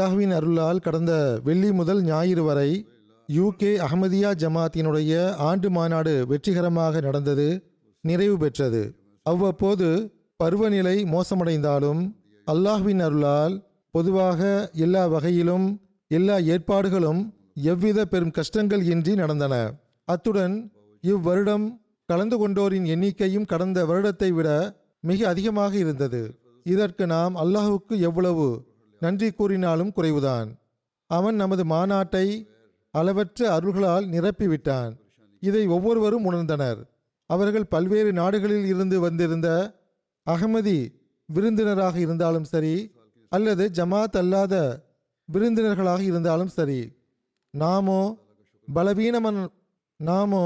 அல்லாஹ்வின் அருளால் கடந்த வெள்ளி முதல் ஞாயிறு வரை யூகே அகமதியா ஜமாத்தினுடைய ஆண்டு மாநாடு வெற்றிகரமாக நடந்தது நிறைவு பெற்றது. அவ்வப்போது பருவநிலை மோசமடைந்தாலும் அல்லாஹ்வின் அருளால் பொதுவாக எல்லா வகையிலும் எல்லா ஏற்பாடுகளும் எவ்வித பெரும் கஷ்டங்கள் இன்றி நடந்தன. அத்துடன் இவ்வருடம் கலந்து கொண்டோரின் எண்ணிக்கையும் கடந்த வருடத்தை விட மிக அதிகமாக இருந்தது. இதற்கு நாம் அல்லாஹுக்கு எவ்வளவு நன்றி கூறினாலும் குறைவுதான். அவன் நமது மாநாட்டை அளவற்ற அருள்களால் நிரப்பிவிட்டான். இதை ஒவ்வொருவரும் உணர்ந்தனர். அவர்கள் பல்வேறு நாடுகளில் இருந்து வந்திருந்த அகமதி விருந்தினராக இருந்தாலும் சரி அல்லது ஜமாத் அல்லாத விருந்தினர்களாக இருந்தாலும் சரி நாமோ பலவீனமன் நாமோ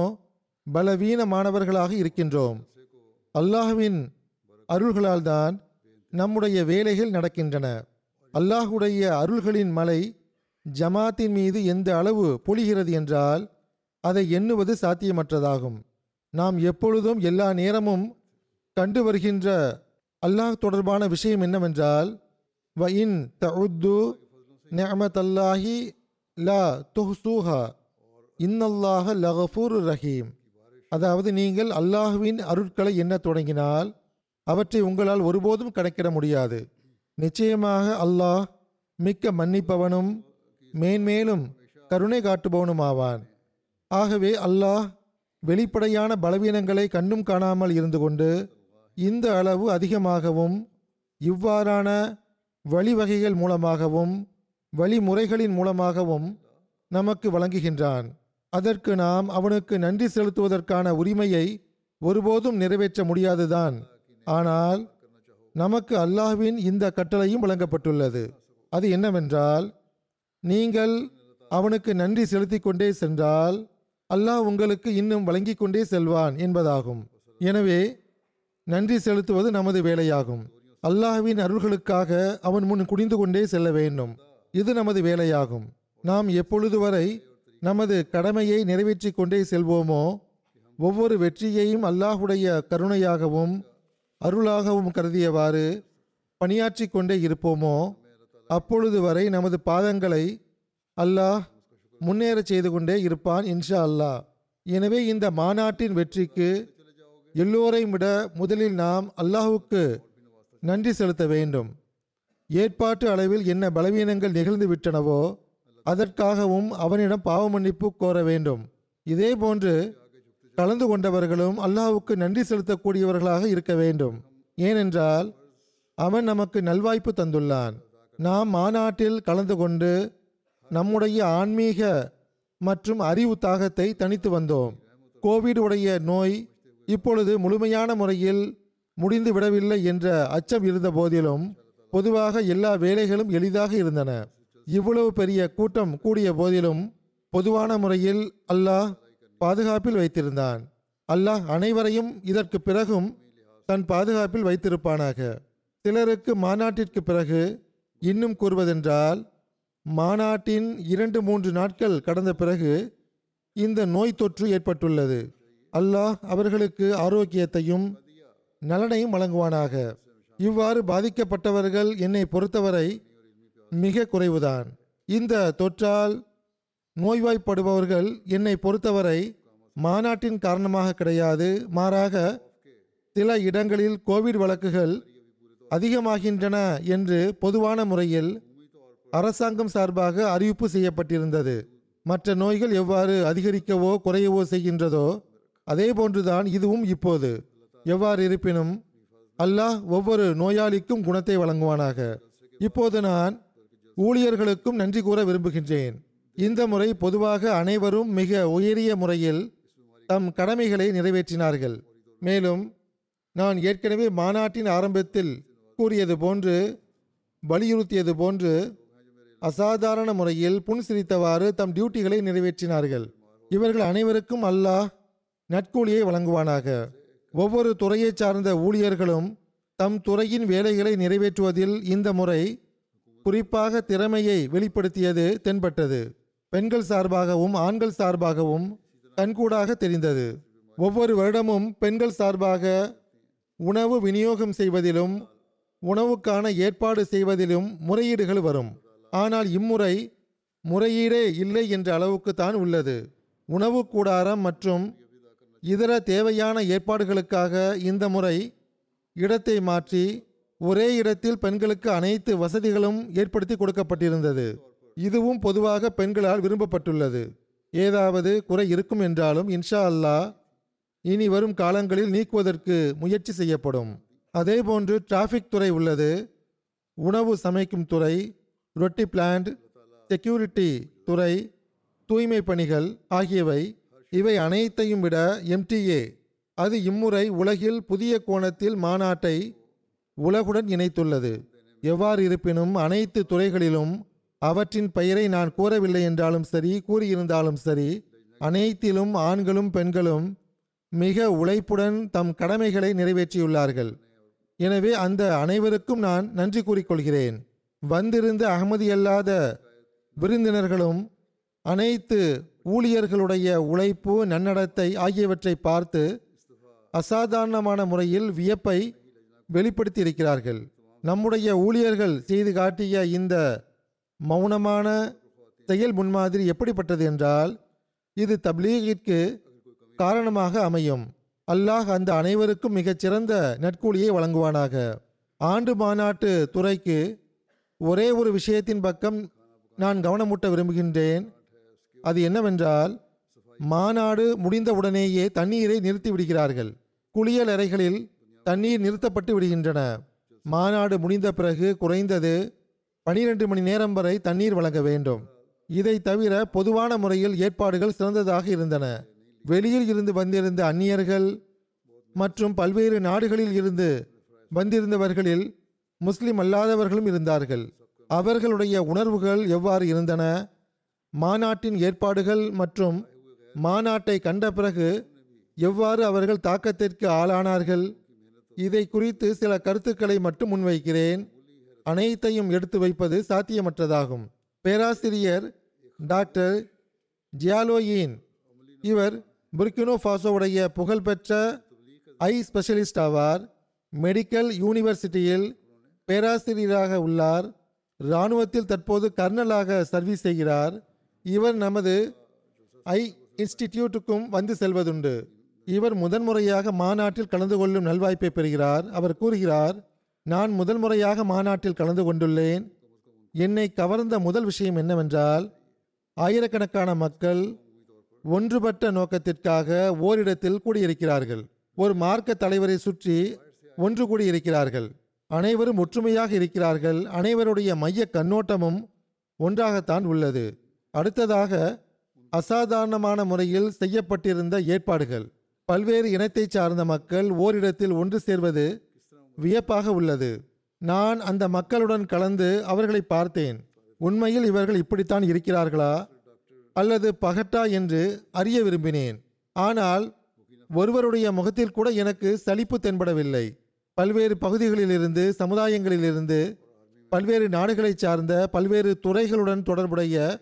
பலவீனமானவர்களாக இருக்கின்றோம். அல்லாஹ்வின் அருள்களால் தான் நம்முடைய வேலைகள் நடக்கின்றன. அல்லாஹுடைய அருள்களின் மலை ஜமாத்தின் மீது எந்த அளவு பொழிகிறது என்றால் அதை எண்ணுவது சாத்தியமற்றதாகும். நாம் எப்பொழுதும் எல்லா நேரமும் கண்டு வருகின்ற அல்லாஹ் தொடர்பான விஷயம் என்னவென்றால் வ இன் தஉத்து நிஅமத்தல்லாஹி லா துஹ்சூஹா இன்னல்லாஹ லகஃபூர் ரஹீம். அதாவது நீங்கள் அல்லாஹுவின் அருட்களை எண்ணத் தொடங்கினால் அவற்றை உங்களால் ஒருபோதும் கணக்கிட முடியாது. நிச்சயமாக அல்லாஹ் மிக்க மன்னிப்பவனும் மேன்மேலும் கருணை காட்டுபவனுமாவான். ஆகவே அல்லாஹ் வெளிப்படையான பலவீனங்களை கண்டும் காணாமல் இருந்து கொண்டு இந்த அளவு அதிகமாகவும் இவ்வாறான வழிவகைகள் மூலமாகவும் வழிமுறைகளின் மூலமாகவும் நமக்கு வழங்குகின்றான். அதற்கு நாம் அவனுக்கு நன்றி செலுத்துவதற்கான உரிமையை ஒருபோதும் நிறைவேற்ற முடியாதுதான். ஆனால் நமக்கு அல்லாஹ்வின் இந்த கட்டளையும் வழங்கப்பட்டுள்ளது. அது என்னவென்றால் நீங்கள் அவனுக்கு நன்றி செலுத்திக் கொண்டே சென்றால் அல்லாஹ் உங்களுக்கு இன்னும் வழங்கிக் கொண்டே செல்வான் என்பதாகும். எனவே நன்றி செலுத்துவது நமது வேலையாகும். அல்லாஹ்வின் அருள்களுக்காக அவன் முன் குடிந்து கொண்டே செல்ல வேண்டும். இது நமது வேலையாகும். நாம் எப்பொழுது வரை நமது கடமையை நிறைவேற்றிக் கொண்டே செல்வோமோ ஒவ்வொரு வெற்றியையும் அல்லாஹுடைய கருணையாகவும் அருளாகவும் கருதியவாறு பணியாற்றி கொண்டே இருப்போமோ? அப்பொழுது வரை நமது பாதங்களை அல்லாஹ் முன்னேறச் செய்து கொண்டே இருப்பான் இன்ஷா அல்லாஹ். எனவே இந்த மாநாட்டின் வெற்றிக்கு எல்லோரையும் விட முதலில் நாம் அல்லாஹுக்கு நன்றி செலுத்த வேண்டும். ஏற்பாட்டு அளவில் என்ன பலவீனங்கள் நிகழ்ந்து விட்டனவோ அதற்காகவும் அவனிடம் பாவமன்னிப்பு கோர வேண்டும். இதே போன்று கலந்து கொண்டவர்களும் அல்லாஹுக்கு நன்றி செலுத்தக்கூடியவர்களாக இருக்க வேண்டும். ஏனென்றால் அவன் நமக்கு நல்வாய்ப்பு தந்துள்ளான். நாம் மாநாட்டில் கலந்து கொண்டு நம்முடைய ஆன்மீக மற்றும் அறிவு தாகத்தை தனித்து வந்தோம். கோவிட் உடைய நோய் இப்பொழுது முழுமையான முறையில் முடிந்து விடவில்லை என்ற அச்சம் இருந்த போதிலும் பொதுவாக எல்லா வேலைகளும் எளிதாக இருந்தன. இவ்வளவு பெரிய கூட்டம் கூடிய போதிலும் பொதுவான முறையில் அல்லாஹ் பாதுகாப்பில் வைத்திருந்தான். அல்லாஹ் அனைவரையும் இதற்கு பிறகும் தன் பாதுகாப்பில் வைத்திருப்பானாக. சிலருக்கு மாநாட்டிற்கு பிறகு இன்னும் கூறுவதென்றால் மாநாட்டின் இரண்டு மூன்று நாட்கள் கடந்த பிறகு இந்த நோய் தொற்று ஏற்பட்டுள்ளது. அல்லாஹ் அவர்களுக்கு ஆரோக்கியத்தையும் நலனையும் வழங்குவானாக. இவ்வாறு பாதிக்கப்பட்டவர்கள் என்னை பொறுத்தவரை மிக குறைவுதான். இந்த தொற்றால் நோய்வாய்ப்படுபவர்கள் என்னை பொறுத்தவரை மாநாட்டின் காரணமாக கிடையாது. மாறாக சில இடங்களில் கோவிட் வழக்குகள் அதிகமாகின்றன என்று பொதுவான முறையில் அரசாங்கம் சார்பாக அறிவிப்பு செய்யப்பட்டிருந்தது. மற்ற நோய்கள் எவ்வாறு அதிகரிக்கவோ குறையவோ செய்கின்றதோ அதே போன்றுதான் இதுவும் இப்போது. எவ்வாறு இருப்பினும் அல்லாஹ் ஒவ்வொரு நோயாளிக்கும் குணத்தை வழங்குவானாக. இப்போது நான் ஊழியர்களுக்கும் நன்றி கூற விரும்புகின்றேன். இந்த முறை பொதுவாக அனைவரும் மிக உயரிய முறையில் தம் கடமைகளை நிறைவேற்றினார்கள். மேலும் நான் ஏற்கனவே மாநாட்டின் ஆரம்பத்தில் கூறியது போன்று வலியுறுத்தியது போன்று அசாதாரண முறையில் புன்சிரித்தவாறு தம் டியூட்டிகளை நிறைவேற்றினார்கள். இவர்கள் அனைவருக்கும் அல்லாஹ் நட்கூலியை வழங்குவானாக. ஒவ்வொரு துறையை சார்ந்த ஊழியர்களும் தம் துறையின் வேலைகளை நிறைவேற்றுவதில் இந்த முறை குறிப்பாக திறமையை வெளிப்படுத்தியது தென்பட்டது. பெண்கள் சார்பாகவும் ஆண்கள் சார்பாகவும் கண்கூடாக தெரிந்தது. ஒவ்வொரு வருடமும் பெண்கள் சார்பாக உணவு விநியோகம் செய்வதிலும் உணவுக்கான ஏற்பாடு செய்வதிலும் முறையீடுகள் வரும். ஆனால் இம்முறை முறையீடே இல்லை என்ற அளவுக்கு தான் உள்ளது. உணவு கூடாரம் மற்றும் இதர தேவையான ஏற்பாடுகளுக்காக இந்த முறை இடத்தை மாற்றி ஒரே இடத்தில் பெண்களுக்கு அனைத்து வசதிகளும் ஏற்படுத்தி கொடுக்கப்பட்டிருந்தது. இதுவும் பொதுவாக பெண்களால் விரும்பப்பட்டுள்ளது. ஏதாவது குறை இருக்கும் என்றாலும் இன்ஷா அல்லாஹ் இனி வரும் காலங்களில் நீக்குவதற்கு முயற்சி செய்யப்படும். அதேபோன்று டிராஃபிக் துறை உள்ளது. உணவு சமைக்கும் துறை ரொட்டி பிளான்ட் செக்யூரிட்டி துறை தூய்மை பணிகள் ஆகியவை இவை அனைத்தையும் விட எம்டிஏ அது இம்முறை உலகில் புதிய கோணத்தில் மாநாட்டை உலகுடன் இணைத்துள்ளது. எவ்வாறு இருப்பினும் அனைத்து துறைகளிலும் அவற்றின் பெயரை நான் கூறவில்லை என்றாலும் சரி கூறியிருந்தாலும் சரி அனைத்திலும் ஆண்களும் பெண்களும் மிக உழைப்புடன் தம் கடமைகளை நிறைவேற்றியுள்ளார்கள். எனவே அந்த அனைவருக்கும் நான் நன்றி கூறிக்கொள்கிறேன். வந்திருந்த அகமதியல்லாத விருந்தினர்களும் அனைத்து ஊழியர்களுடைய உழைப்பு நன்னடத்தை ஆகியவற்றை பார்த்து அசாதாரணமான முறையில் வியப்பை வெளிப்படுத்தியிருக்கிறார்கள். நம்முடைய ஊழியர்கள் செய்து காட்டிய இந்த மௌனமான செயல் முன்மாதிரி எப்படிப்பட்டது என்றால் இது தப்லீகிற்கு காரணமாக அமையும். அல்லாஹ் அந்த அனைவருக்கும் மிகச்சிறந்த நட்கூலியை வழங்குவானாக. ஆண்டு மாநாட்டு துறைக்கு ஒரே ஒரு விஷயத்தின் பக்கம் நான் கவனமூட்ட விரும்புகின்றேன். அது என்னவென்றால் மாநாடு முடிந்தவுடனேயே தண்ணீரை நிறுத்தி விடுகிறார்கள். குளியல் அறைகளில் தண்ணீர் நிறுத்தப்பட்டு விடுகின்றன. மாநாடு முடிந்த பிறகு குறைந்தது பனிரெண்டு மணி நேரம் வரை தண்ணீர் வழங்க வேண்டும். இதை தவிர பொதுவான முறையில் ஏற்பாடுகள் சிறந்ததாக இருந்தன. வெளியில் இருந்து வந்திருந்த அந்நியர்கள் மற்றும் பல்வேறு நாடுகளில் இருந்து வந்திருந்தவர்களில் முஸ்லிம் அல்லாதவர்களும் இருந்தார்கள். அவர்களுடைய உணர்வுகள் எவ்வாறு இருந்தன? மாநாட்டின் ஏற்பாடுகள் மற்றும் மாநாட்டை கண்ட பிறகு எவ்வாறு அவர்கள் தாக்கத்திற்கு ஆளானார்கள்? இதை குறித்து சில கருத்துக்களை மட்டும் முன்வைக்கிறேன். அனைத்தையும் எடுத்து வைப்பது சாத்தியமற்றதாகும். பேராசிரியர் டாக்டர் ஜியாலோயின் இவர் புர்கினோ ஃபாசோவுடைய புகழ்பெற்ற ஐ ஸ்பெஷலிஸ்ட் ஆவார். மெடிக்கல் யூனிவர்சிட்டியில் பேராசிரியராக உள்ளார். இராணுவத்தில் தற்போது கர்னலாக சர்வீஸ் செய்கிறார். இவர் நமது ஐ இன்ஸ்டிடியூட்டுக்கும் வந்து செல்வதுண்டு. இவர் முதன்முறையாக மாநாட்டில் கலந்து கொள்ளும் நல்வாய்ப்பை பெறுகிறார். அவர் கூறுகிறார் நான் முதல் முறையாக மாநாட்டில் கலந்து கொண்டுள்ளேன். என்னை கவர்ந்த முதல் விஷயம் என்னவென்றால் ஆயிரக்கணக்கான மக்கள் ஒன்றுபட்ட நோக்கத்திற்காக ஓரிடத்தில் கூடியிருக்கிறார்கள். ஒரு மார்க்க தலைவரை சுற்றி ஒன்று கூடியிருக்கிறார்கள். அனைவரும் ஒற்றுமையாக இருக்கிறார்கள். அனைவருடைய மைய கண்ணோட்டமும் ஒன்றாகத்தான் உள்ளது. அடுத்ததாக அசாதாரணமான முறையில் செய்யப்பட்டிருந்த ஏற்பாடுகள். பல்வேறு இனத்தைச் சார்ந்த மக்கள் ஓரிடத்தில் ஒன்று சேர்வது வியப்பாக உள்ளது. நான் அந்த மக்களுடன் கலந்து அவர்களை பார்த்தேன். உண்மையில் இவர்கள் இப்படித்தான் இருக்கிறார்களா? அல்லது பகட்டா என்று அறிய விரும்பினேன். ஆனால் ஒருவருடைய முகத்தில் கூட எனக்கு சலிப்பு தென்படவில்லை. பல்வேறு பகுதிகளிலிருந்து சமுதாயங்களிலிருந்து பல்வேறு நாடுகளைச் சார்ந்த பல்வேறு துறைகளுடன் தொடர்புடைய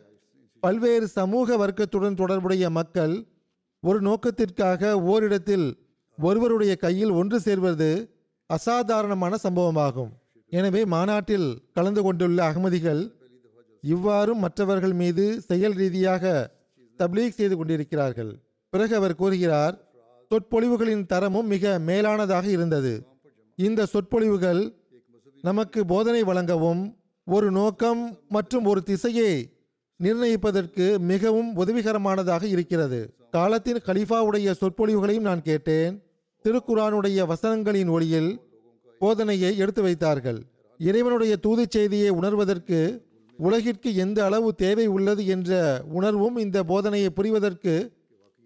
பல்வேறு சமூக வர்க்கத்துடன் தொடர்புடைய மக்கள் ஒரு நோக்கத்திற்காக ஓரிடத்தில் ஒருவருடைய கையில் ஒன்று சேர்வது அசாதாரணமான சம்பவமாகும். எனவே மாநாட்டில் கலந்து கொண்டுள்ள அகமதிகள் இவ்வாறும் மற்றவர்கள் மீது செயல் ரீதியாக தப்லீக் செய்து கொண்டிருக்கிறார்கள். பிறகு அவர் கூறுகிறார் சொற்பொழிவுகளின் தரமும் மிக மேலானதாக இருந்தது. இந்த சொற்பொழிவுகள் நமக்கு போதனை வழங்கவும் ஒரு நோக்கம் மற்றும் ஒரு திசையை நிர்ணயிப்பதற்கு மிகவும் உதவிகரமானதாக இருக்கிறது. காலத்தின் கலிஃபாவுடைய சொற்பொழிவுகளையும் நான் கேட்டேன். திருக்குரானுடைய வசனங்களின் ஒளியில் போதனையை எடுத்து வைத்தார்கள். இறைவனுடைய தூதுச் செய்தியை உணர்வதற்கு உலகிற்கு எந்த அளவு தேவை உள்ளது என்ற உணர்வும் இந்த போதனையை புரிவதற்கு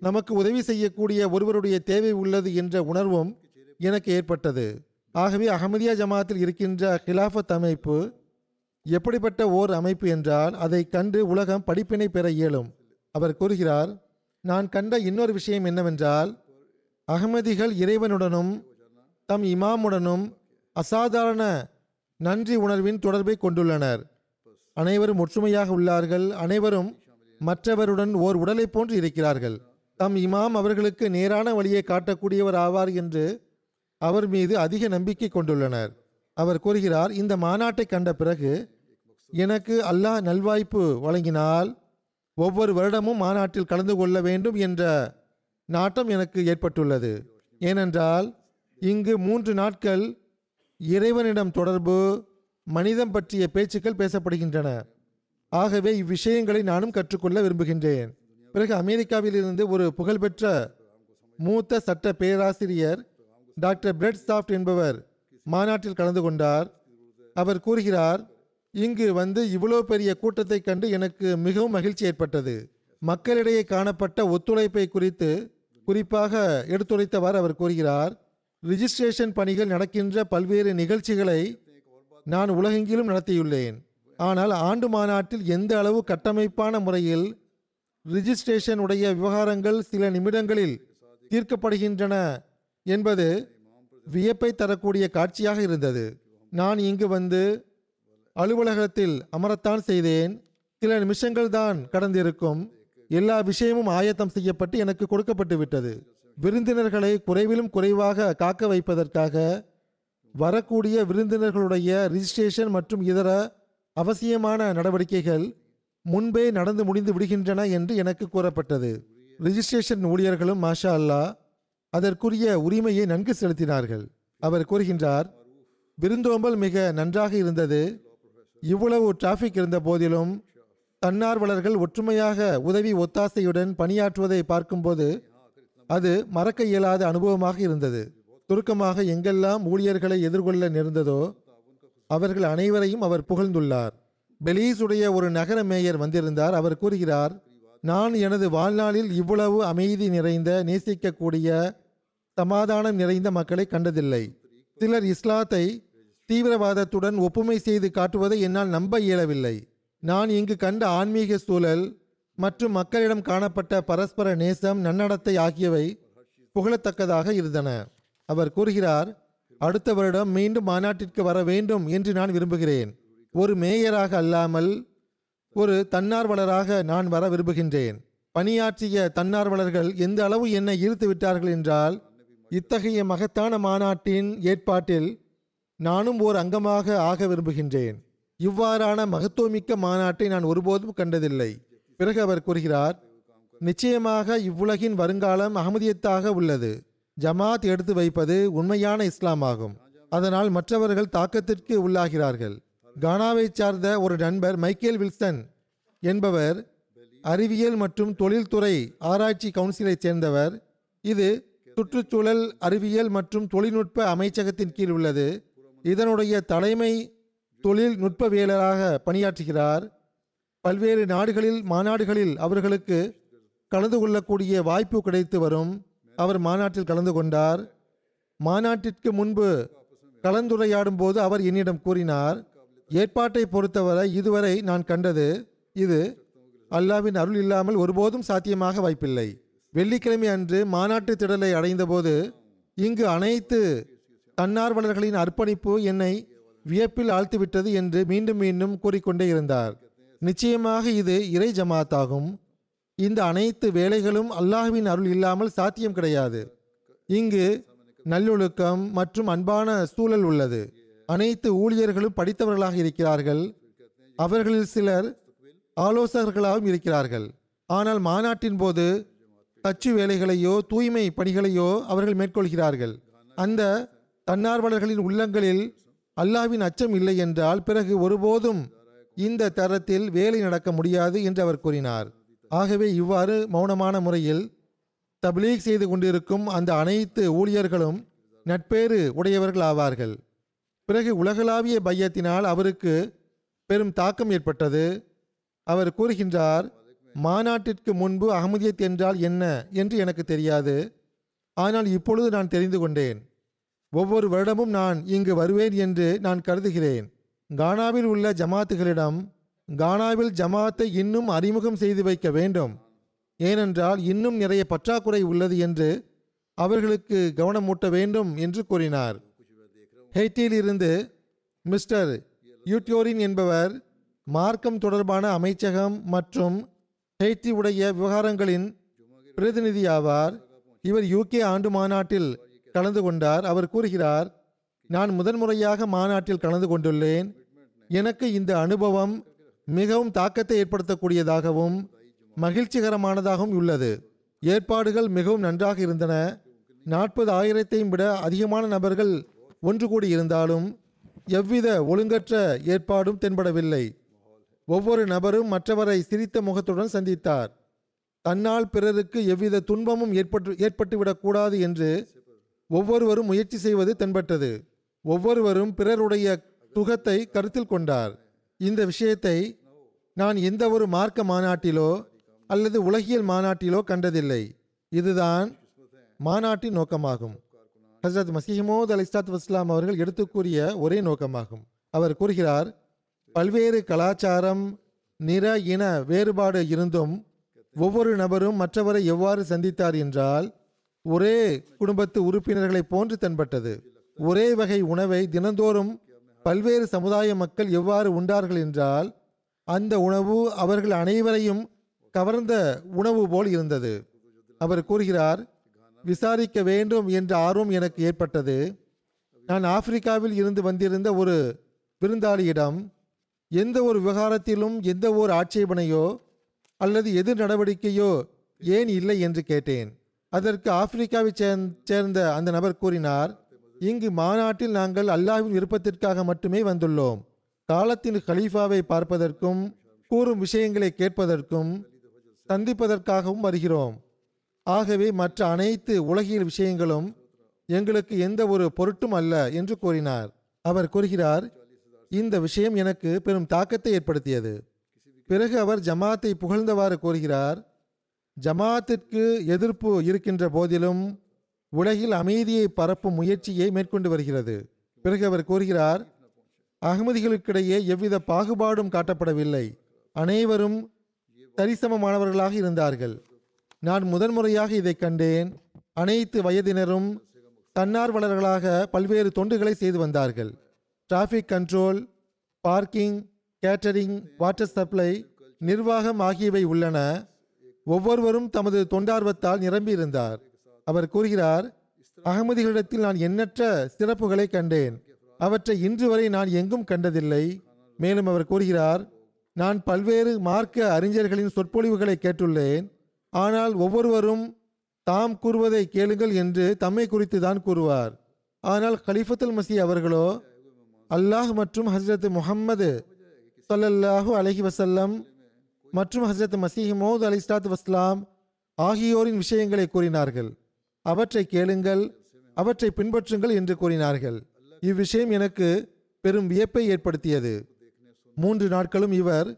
நமக்கு உதவி செய்யக்கூடிய ஒருவருடைய தேவை உள்ளது என்ற உணர்வும் எனக்கு ஏற்பட்டது. ஆகவே அகமதியா ஜமாத்தில் இருக்கின்ற ஹிலாஃபத் அமைப்பு எப்படிப்பட்ட ஓர் அமைப்பு என்றால் அதை கண்டு உலகம் படிப்பினை பெற இயலும். அவர் கூறுகிறார் நான் கண்ட இன்னொரு விஷயம் என்னவென்றால் அகமதிகள் இறைவனுடனும் தம் இமாமுடனும் அசாதாரண நன்றி உணர்வின் தொடர்பை கொண்டுள்ளனர். அனைவரும் ஒற்றுமையாக உள்ளார்கள். அனைவரும் மற்றவருடன் ஓர் உடலை போன்று இருக்கிறார்கள். தம் இமாம் அவர்களுக்கு நேரான வழியை காட்டக்கூடியவர் ஆவார் என்று அவர் மீது அதிக நம்பிக்கை கொண்டுள்ளனர். அவர் கூறுகிறார் இந்த மாநாட்டை கண்ட பிறகு எனக்கு அல்லாஹ் நல்வாய்ப்பு வழங்கினால் ஒவ்வொரு வருடமும் மாநாட்டில் கலந்து கொள்ள வேண்டும் என்ற நாட்டம் எனக்கு ஏற்பட்டுள்ளது. ஏனென்றால் இங்கு மூன்று நாட்கள் இறைவனிடம் தொடர்பு மனிதம் பற்றிய பேச்சுக்கள் பேசப்படுகின்றன. ஆகவே இவ்விஷயங்களை நானும் கற்றுக்கொள்ள விரும்புகின்றேன். பிறகு அமெரிக்காவிலிருந்து ஒரு புகழ்பெற்ற மூத்த சட்ட பேராசிரியர் டாக்டர் பிரெட் சாஃப்ட் என்பவர் மாநாட்டில் கலந்து கொண்டார். அவர் கூறுகிறார் இங்கு வந்து இவ்வளோ பெரிய கூட்டத்தை கண்டு எனக்கு மிகவும் மகிழ்ச்சி ஏற்பட்டது. மக்களிடையே காணப்பட்ட ஒத்துழைப்பை குறித்து குறிப்பாக எடுத்துரைத்தவாறு அவர் கூறுகிறார் ரிஜிஸ்ட்ரேஷன் பணிகள் நடக்கின்ற பல்வேறு நிகழ்ச்சிகளை நான் உலகெங்கிலும் நடத்தியுள்ளேன். ஆனால் ஆண்டு மாநாட்டில் எந்த அளவு கட்டமைப்பான முறையில் ரிஜிஸ்ட்ரேஷன் உடைய விவகாரங்கள் சில நிமிடங்களில் தீர்க்கப்படுகின்றன என்பது வியப்பை தரக்கூடிய காட்சியாக இருந்தது. நான் இங்கு வந்து அலுவலகத்தில் அமரத்தான் செய்தேன். சில நிமிஷங்கள் தான் கடந்திருக்கும். எல்லா விஷயமும் ஆயத்தம் செய்யப்பட்டு எனக்கு கொடுக்கப்பட்டு விட்டது. விருந்தினர்களை குறைவிலும் குறைவாக காக்க வைப்பதற்காக வரக்கூடிய விருந்தினர்களுடைய ரிஜிஸ்ட்ரேஷன் மற்றும் இதர அவசியமான நடவடிக்கைகள் முன்பே நடந்து முடிந்து விடுகின்றன என்று எனக்கு கூறப்பட்டது. ரிஜிஸ்ட்ரேஷன் ஊழியர்களும் மாஷா அல்லாஹ் அதற்குரிய உரிமையை நன்கு செலுத்தினார்கள். அவர் கூறுகின்றார் விருந்தோம்பல் மிக நன்றாக இருந்தது. இவ்வளவு டிராஃபிக் இருந்த போதிலும் தன்னார்வலர்கள் ஒற்றுமையாக உதவி ஒத்தாசையுடன் பணியாற்றுவதை பார்க்கும்போது அது மறக்க இயலாத அனுபவமாக இருந்தது. சுருக்கமாக எங்கெல்லாம் ஊழியர்களை எதிர்கொள்ள நேர்ந்ததோ அவர்கள் அனைவரையும் அவர் புகழ்ந்துள்ளார். பெலீஸுடைய ஒரு நகர மேயர் வந்திருந்தார். அவர் கூறுகிறார் நான் எனது வாழ்நாளில் இவ்வளவு அமைதி நிறைந்த நேசிக்கக்கூடிய சமாதானம் நிறைந்த மக்களை கண்டதில்லை. சிலர் இஸ்லாத்தை தீவிரவாதத்துடன் ஒப்புமை செய்து காட்டுவதை என்னால் நம்ப இயலவில்லை. நான் இங்கு கண்ட ஆன்மீக சூழல் மற்றும் மக்களிடம் காணப்பட்ட பரஸ்பர நேசம் நன்னடத்தை ஆகியவை புகழத்தக்கதாக இருந்தன. அவர் கூறுகிறார் அடுத்த வருடம் மீண்டும் மாநாட்டிற்கு வர வேண்டும் என்று நான் விரும்புகிறேன். ஒரு மேயராக அல்லாமல் ஒரு தன்னார்வலராக நான் வர விரும்புகின்றேன். பணியாற்றிய தன்னார்வலர்கள் எந்த அளவு என்னை ஈர்த்து விட்டார்கள் என்றால் இத்தகைய மகத்தான மாநாட்டின் ஏற்பாட்டில் நானும் ஓர் அங்கமாக ஆக விரும்புகின்றேன். இவ்வாறான மகத்துவமிக்க மாநாட்டை நான் ஒருபோதும் கண்டதில்லை. பிறகு அவர் கூறுகிறார் நிச்சயமாக இவ்வுலகின் வருங்காலம் அகமதியத்தாக உள்ளது. ஜமாத் எடுத்து வைப்பது உண்மையான இஸ்லாமாகும். அதனால் மற்றவர்கள் தாக்கத்திற்கு உள்ளாகிறார்கள். கானாவை சார்ந்த ஒரு நண்பர் மைக்கேல் வில்சன் என்பவர் அறிவியல் மற்றும் தொழில்துறை ஆராய்ச்சி கவுன்சிலைச் சேர்ந்தவர். இது சுற்றுச்சூழல் அறிவியல் மற்றும் தொழில்நுட்ப அமைச்சகத்தின் கீழ் உள்ளது. இதனுடைய தலைமை தொழில்நுட்பவியலராக பணியாற்றுகிறார். பல்வேறு நாடுகளில் மாநாடுகளில் அவர்களுக்கு கலந்து கொள்ளக்கூடிய வாய்ப்பு கிடைத்து வரும். அவர் மாநாட்டில் கலந்து கொண்டார். மாநாட்டிற்கு முன்பு கலந்துரையாடும் போது அவர் என்னிடம் கூறினார் ஏற்பாட்டை பொறுத்தவரை இதுவரை நான் கண்டது இது அல்லாவின் அருள் இல்லாமல் ஒருபோதும் சாத்தியமாக வாய்ப்பில்லை. வெள்ளிக்கிழமை அன்று மாநாட்டு திடலை அடைந்தபோது இங்கு அனைத்து தன்னார்வலர்களின் அர்ப்பணிப்பு என்னை வியப்பில் ஆழ்த்திவிட்டது என்று மீண்டும் மீண்டும் கூறிக்கொண்டே இருந்தார். நிச்சயமாக இது இறை ஜமாத்தாகும். இந்த அனைத்து வேலைகளும் அல்லாஹ்வின் அருள் இல்லாமல் சாத்தியம் கிடையாது. இங்கு நல்லொழுக்கம் மற்றும் அன்பான சூழல் உள்ளது. அனைத்து ஊழியர்களும் படித்தவர்களாக இருக்கிறார்கள். அவர்களில் சிலர் ஆலோசகர்களாகவும் இருக்கிறார்கள். ஆனால் மாநாட்டின் போது தச்சு வேலைகளையோ தூய்மை பணிகளையோ அவர்கள் மேற்கொள்கிறார்கள். அந்த தன்னார்வலர்களின் உள்ளங்களில் அல்லாவின் அச்சம் இல்லை என்றால் பிறகு ஒருபோதும் இந்த தரத்தில் வேலை நடக்க முடியாது என்று அவர் கூறினார். ஆகவே இவ்வாறு மௌனமான முறையில் தப்லீக் செய்து கொண்டிருக்கும் அந்த அனைத்து ஊழியர்களும் நட்பேறு உடையவர்கள் ஆவார்கள். பிறகு உலகளாவிய பையத்தினால் அவருக்கு பெரும் தாக்கம் ஏற்பட்டது. அவர் கூறுகின்றார் மாநாட்டிற்கு முன்பு அகமதியத் என்றால் என்ன? என்று எனக்கு தெரியாது. ஆனால் இப்பொழுது நான் தெரிந்து கொண்டேன். ஒவ்வொரு வருடமும் நான் இங்கு வருவேன் என்று நான் கருதுகிறேன். கானாவில் உள்ள ஜமாத்துகளிடம் கானாவில் ஜமாத்தை இன்னும் அறிமுகம் செய்து வைக்க வேண்டும். ஏனென்றால் இன்னும் நிறைய பற்றாக்குறை உள்ளது என்று அவர்களுக்கு கவனமூட்ட வேண்டும் என்று கூறினார். ஹெய்ட்டியில் இருந்து மிஸ்டர் யூட்யோரின் என்பவர் மார்க்கம் தொடர்பான அமைச்சகம் மற்றும் ஹெய்ட்டி உடைய விவகாரங்களின் பிரதிநிதி ஆவார். இவர் யூகே ஆண்டு மாநாட்டில் கலந்து கொண்டார். அவர் கூறுகிறார் நான் முதன்முறையாக மாநாட்டில் கலந்து கொண்டுள்ளேன். எனக்கு இந்த அனுபவம் மிகவும் தாக்கத்தை ஏற்படுத்தக்கூடியதாகவும் மகிழ்ச்சிகரமானதாகவும் உள்ளது. ஏற்பாடுகள் மிகவும் நன்றாக இருந்தன. நாற்பது ஆயிரத்தையும் விட அதிகமான நபர்கள் ஒன்று கூடி இருந்தாலும் எவ்வித ஒழுங்கற்ற ஏற்பாடும் தென்படவில்லை. ஒவ்வொரு நபரும் மற்றவரை சிரித்த முகத்துடன் சந்தித்தார். தன்னால் பிறருக்கு எவ்வித துன்பமும் ஏற்பட்டு ஏற்பட்டுவிடக்கூடாது என்று ஒவ்வொருவரும் முயற்சி செய்வது தென்பட்டது. ஒவ்வொருவரும் பிறருடைய துகத்தை கருத்தில் கொண்டார். இந்த விஷயத்தை நான் எந்த ஒரு மார்க்க மாநாட்டிலோ அல்லது உலகியல் மாநாட்டிலோ கண்டதில்லை. இதுதான் மாநாட்டின் நோக்கமாகும். ஹசரத் மசீமோத் அலி இஸ்லாத் வஸ்லாம் அவர்கள் எடுத்து கூறிய ஒரே நோக்கமாகும். அவர் கூறுகிறார் பல்வேறு கலாச்சாரம் நிற இன வேறுபாடு இருந்தும் ஒவ்வொரு நபரும் மற்றவரை எவ்வாறு சந்தித்தார் என்றால் ஒரே குடும்பத்து உறுப்பினர்களை போன்று தென்பட்டது. ஒரே வகை உணவை தினந்தோறும் பல்வேறு சமுதாய மக்கள் எவ்வாறு உண்டார்கள் என்றால் அந்த உணவு அவர்கள் அனைவரையும் கவர்ந்த உணவு போல் இருந்தது. அவர் கூறுகிறார் விசாரிக்க வேண்டும் என்ற ஆர்வம் எனக்கு ஏற்பட்டது. நான் ஆப்பிரிக்காவில் இருந்து வந்திருந்த ஒரு விருந்தாளியிடம் எந்த ஒரு விவகாரத்திலும் எந்த ஒரு ஆட்சேபனையோ அல்லது எதிர் நடவடிக்கையோ ஏன் இல்லை என்று கேட்டேன். அதற்கு ஆப்பிரிக்காவை சேர்ந்த அந்த நபர் கூறினார் இங்கு மாநாட்டில் நாங்கள் அல்லாஹ்வின் விருப்பத்திற்காக மட்டுமே வந்துள்ளோம். காலத்தின் கலீஃபாவை பார்ப்பதற்கும் கூறும் விஷயங்களை கேட்பதற்கும் சந்திப்பதற்காகவும் வருகிறோம். ஆகவே மற்ற அனைத்து உலகியல் விஷயங்களும் எங்களுக்கு எந்த ஒரு பொருட்டும் அல்ல என்று கூறினார். அவர் கூறுகிறார் இந்த விஷயம் எனக்கு பெரும் தாக்கத்தை ஏற்படுத்தியது. பிறகு அவர் ஜமாத்தை புகழ்ந்தவாறு கூறுகிறார் ஜமாத்திற்கு எதிர்ப்பு இருக்கின்ற போதிலும் உலகில் அமைதியை பரப்பும் முயற்சியை மேற்கொண்டு வருகிறது. பிறகு அவர் கூறுகிறார் அகமதிகளுக்கிடையே எவ்வித பாகுபாடும் காட்டப்படவில்லை. அனைவரும் சரிசமமானவர்களாக இருந்தார்கள். நான் முதன்முறையாக இதை கண்டேன். அனைத்து வயதினரும் தன்னார்வலர்களாக பல்வேறு தொண்டுகளை செய்து வந்தார்கள். Traffic control parking catering water supply நிர்வாகம் ஆகியவை உள்ளன. ஒவ்வொருவரும் தமது தொண்டார்வத்தால் நிரம்பியிருந்தார். அவர் கூறுகிறார் அகமதிகளிடத்தில் நான் எண்ணற்ற சிறப்புகளை கண்டேன். அவற்றை இன்று வரை நான் எங்கும் கண்டதில்லை. மேலும் அவர் கூறுகிறார் நான் பல்வேறு மார்க்க அறிஞர்களின் சொற்பொழிவுகளை கேட்டுள்ளேன். ஆனால் ஒவ்வொருவரும் தாம் கூறுவதை கேளுங்கள் என்று தம்மை குறித்து தான் கூறுவார். ஆனால் கலிஃபத்துல் மசி அவர்களோ அல்லாஹ் மற்றும் ஹஸ்ரத் முஹம்மது சொல்லல்லாஹு அலஹி வசல்லம் மற்றும் ஹஸ்ரத் மசீஹ் மோது அலி இஸ்லாத் வஸ்லாம் ஆகியோரின் விஷயங்களை கூறினார்கள். அவற்றை கேளுங்கள் அவற்றை பின்பற்றுங்கள் என்று கூறினார்கள். இவ்விஷயம் எனக்கு பெரும் வியப்பை ஏற்படுத்தியது. மூன்று நாட்களும் இவர்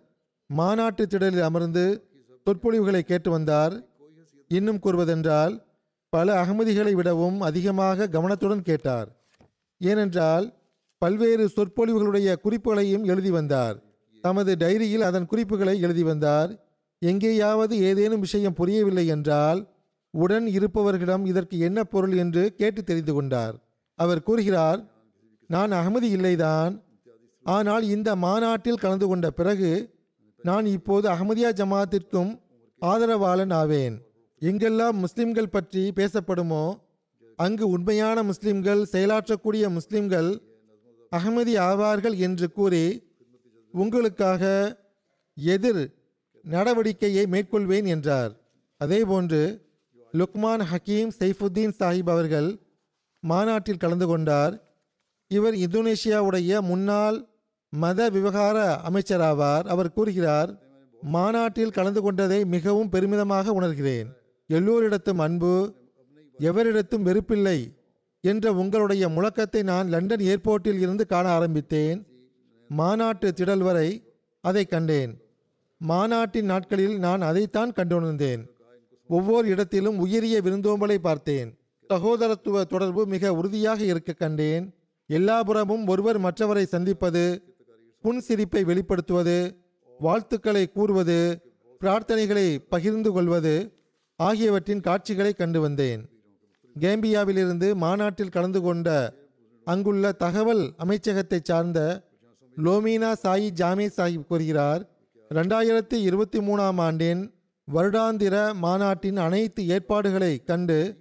மாநாட்டு திடலில் அமர்ந்து சொற்பொழிவுகளை கேட்டு வந்தார். இன்னும் கூறுவதென்றால் பல அகமதிகளை விடவும் அதிகமாக கவனத்துடன் கேட்டார். ஏனென்றால் பல்வேறு சொற்பொழிவுகளுடைய குறிப்புகளையும் எழுதி வந்தார். தமது டைரியில் அதன் குறிப்புகளை எழுதி வந்தார். எங்கேயாவது ஏதேனும் விஷயம் புரியவில்லை என்றால் உடன் இருப்பவர்களிடம் இதற்கு என்ன பொருள்? என்று கேட்டு தெரிந்து கொண்டார். அவர் கூறுகிறார் நான் அகமதி இல்லைதான். ஆனால் இந்த மாநாட்டில் கலந்து கொண்ட பிறகு நான் இப்போது அகமதியா ஜமாத்திற்கும் ஆதரவாளன் ஆவேன். எங்கெல்லாம் முஸ்லிம்கள் பற்றி பேசப்படுமோ அங்கு உண்மையான முஸ்லிம்கள் செயலாற்றக்கூடிய முஸ்லிம்கள் அகமதி ஆவார்கள் என்று கூறி உங்களுக்காக எதிர் நடவடிக்கையை மேற்கொள்வேன் என்றார். அதேபோன்று லுக்மான் ஹக்கீம் சைஃபுத்தீன் சாஹிப் அவர்கள் மாநாட்டில் கலந்து கொண்டார். இவர் இந்தோனேஷியாவுடைய முன்னாள் மத விவகார அமைச்சராவார். அவர் கூறுகிறார் மாநாட்டில் கலந்து கொண்டதை மிகவும் பெருமிதமாக உணர்கிறேன். எல்லோரிடத்தும் அன்பு எவரிடத்தும் வெறுப்பில்லை என்ற உங்களுடைய முழக்கத்தை நான் லண்டன் ஏர்போர்ட்டில் இருந்து காண ஆரம்பித்தேன். மாநாட்டு திடல் வரை அதை கண்டேன். மாநாட்டின் நாட்களில் நான் அதைத்தான் கண்டுணர்ந்தேன். ஒவ்வொரு இடத்திலும் உயரிய விருந்தோம்பலை பார்த்தேன். சகோதரத்துவ தொடர்பு மிக உறுதியாக இருக்க கண்டேன். எல்லாபுறமும் ஒருவர் மற்றவரை சந்திப்பது புன்சிரிப்பை வெளிப்படுத்துவது வாழ்த்துக்களை கூறுவது பிரார்த்தனைகளை பகிர்ந்து கொள்வது ஆகியவற்றின் காட்சிகளை கண்டு வந்தேன். கேம்பியாவிலிருந்து மாநாட்டில் கலந்து கொண்ட அங்குள்ள தகவல் அமைச்சகத்தை சார்ந்த லோமீனா சாயி ஜாமே சாஹிப் கூறுகிறார் ரெண்டாயிரத்தி இருபத்தி மூணாம் ஆண்டின் வருடாந்திர மாநாட்டின் அனைத்து ஏற்பாடுகளை கண்டு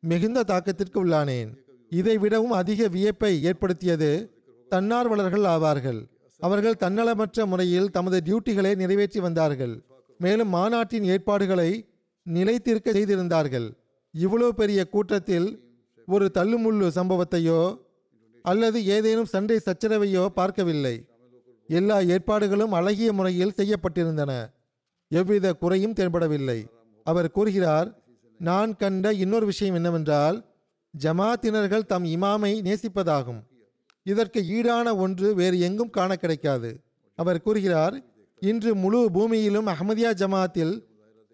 மிகுந்த தாக்கத்திற்கு உள்ளானேன். இதை விடவும் அதிக வியப்பை ஏற்படுத்தியது தன்னார்வலர்கள் ஆவார்கள். அவர்கள் தன்னலமற்ற முறையில் தமது டியூட்டிகளை நிறைவேற்றி வந்தார்கள். மேலும் மாநாட்டின் ஏற்பாடுகளை நிலைத்திருக்க செய்திருந்தார்கள். இவ்வளோ பெரிய கூட்டத்தில் ஒரு தள்ளுமுள்ளு சம்பவத்தையோ அல்லது ஏதேனும் சண்டை சச்சரவையோ பார்க்கவில்லை. எல்லா ஏற்பாடுகளும் அழகிய முறையில் செய்யப்பட்டிருந்தன. எவ்வித குறையும் தென்படவில்லை. அவர் கூறுகிறார் நான் கண்ட இன்னொரு விஷயம் என்னவென்றால் ஜமாத்தினர்கள் தம் இமாமை நேசிப்பதாகும். இதற்கு ஈடான ஒன்று வேறு எங்கும் காண கிடைக்காது. அவர் கூறுகிறார் இன்று முழு பூமியிலும் அஹமதியா ஜமாத்தில்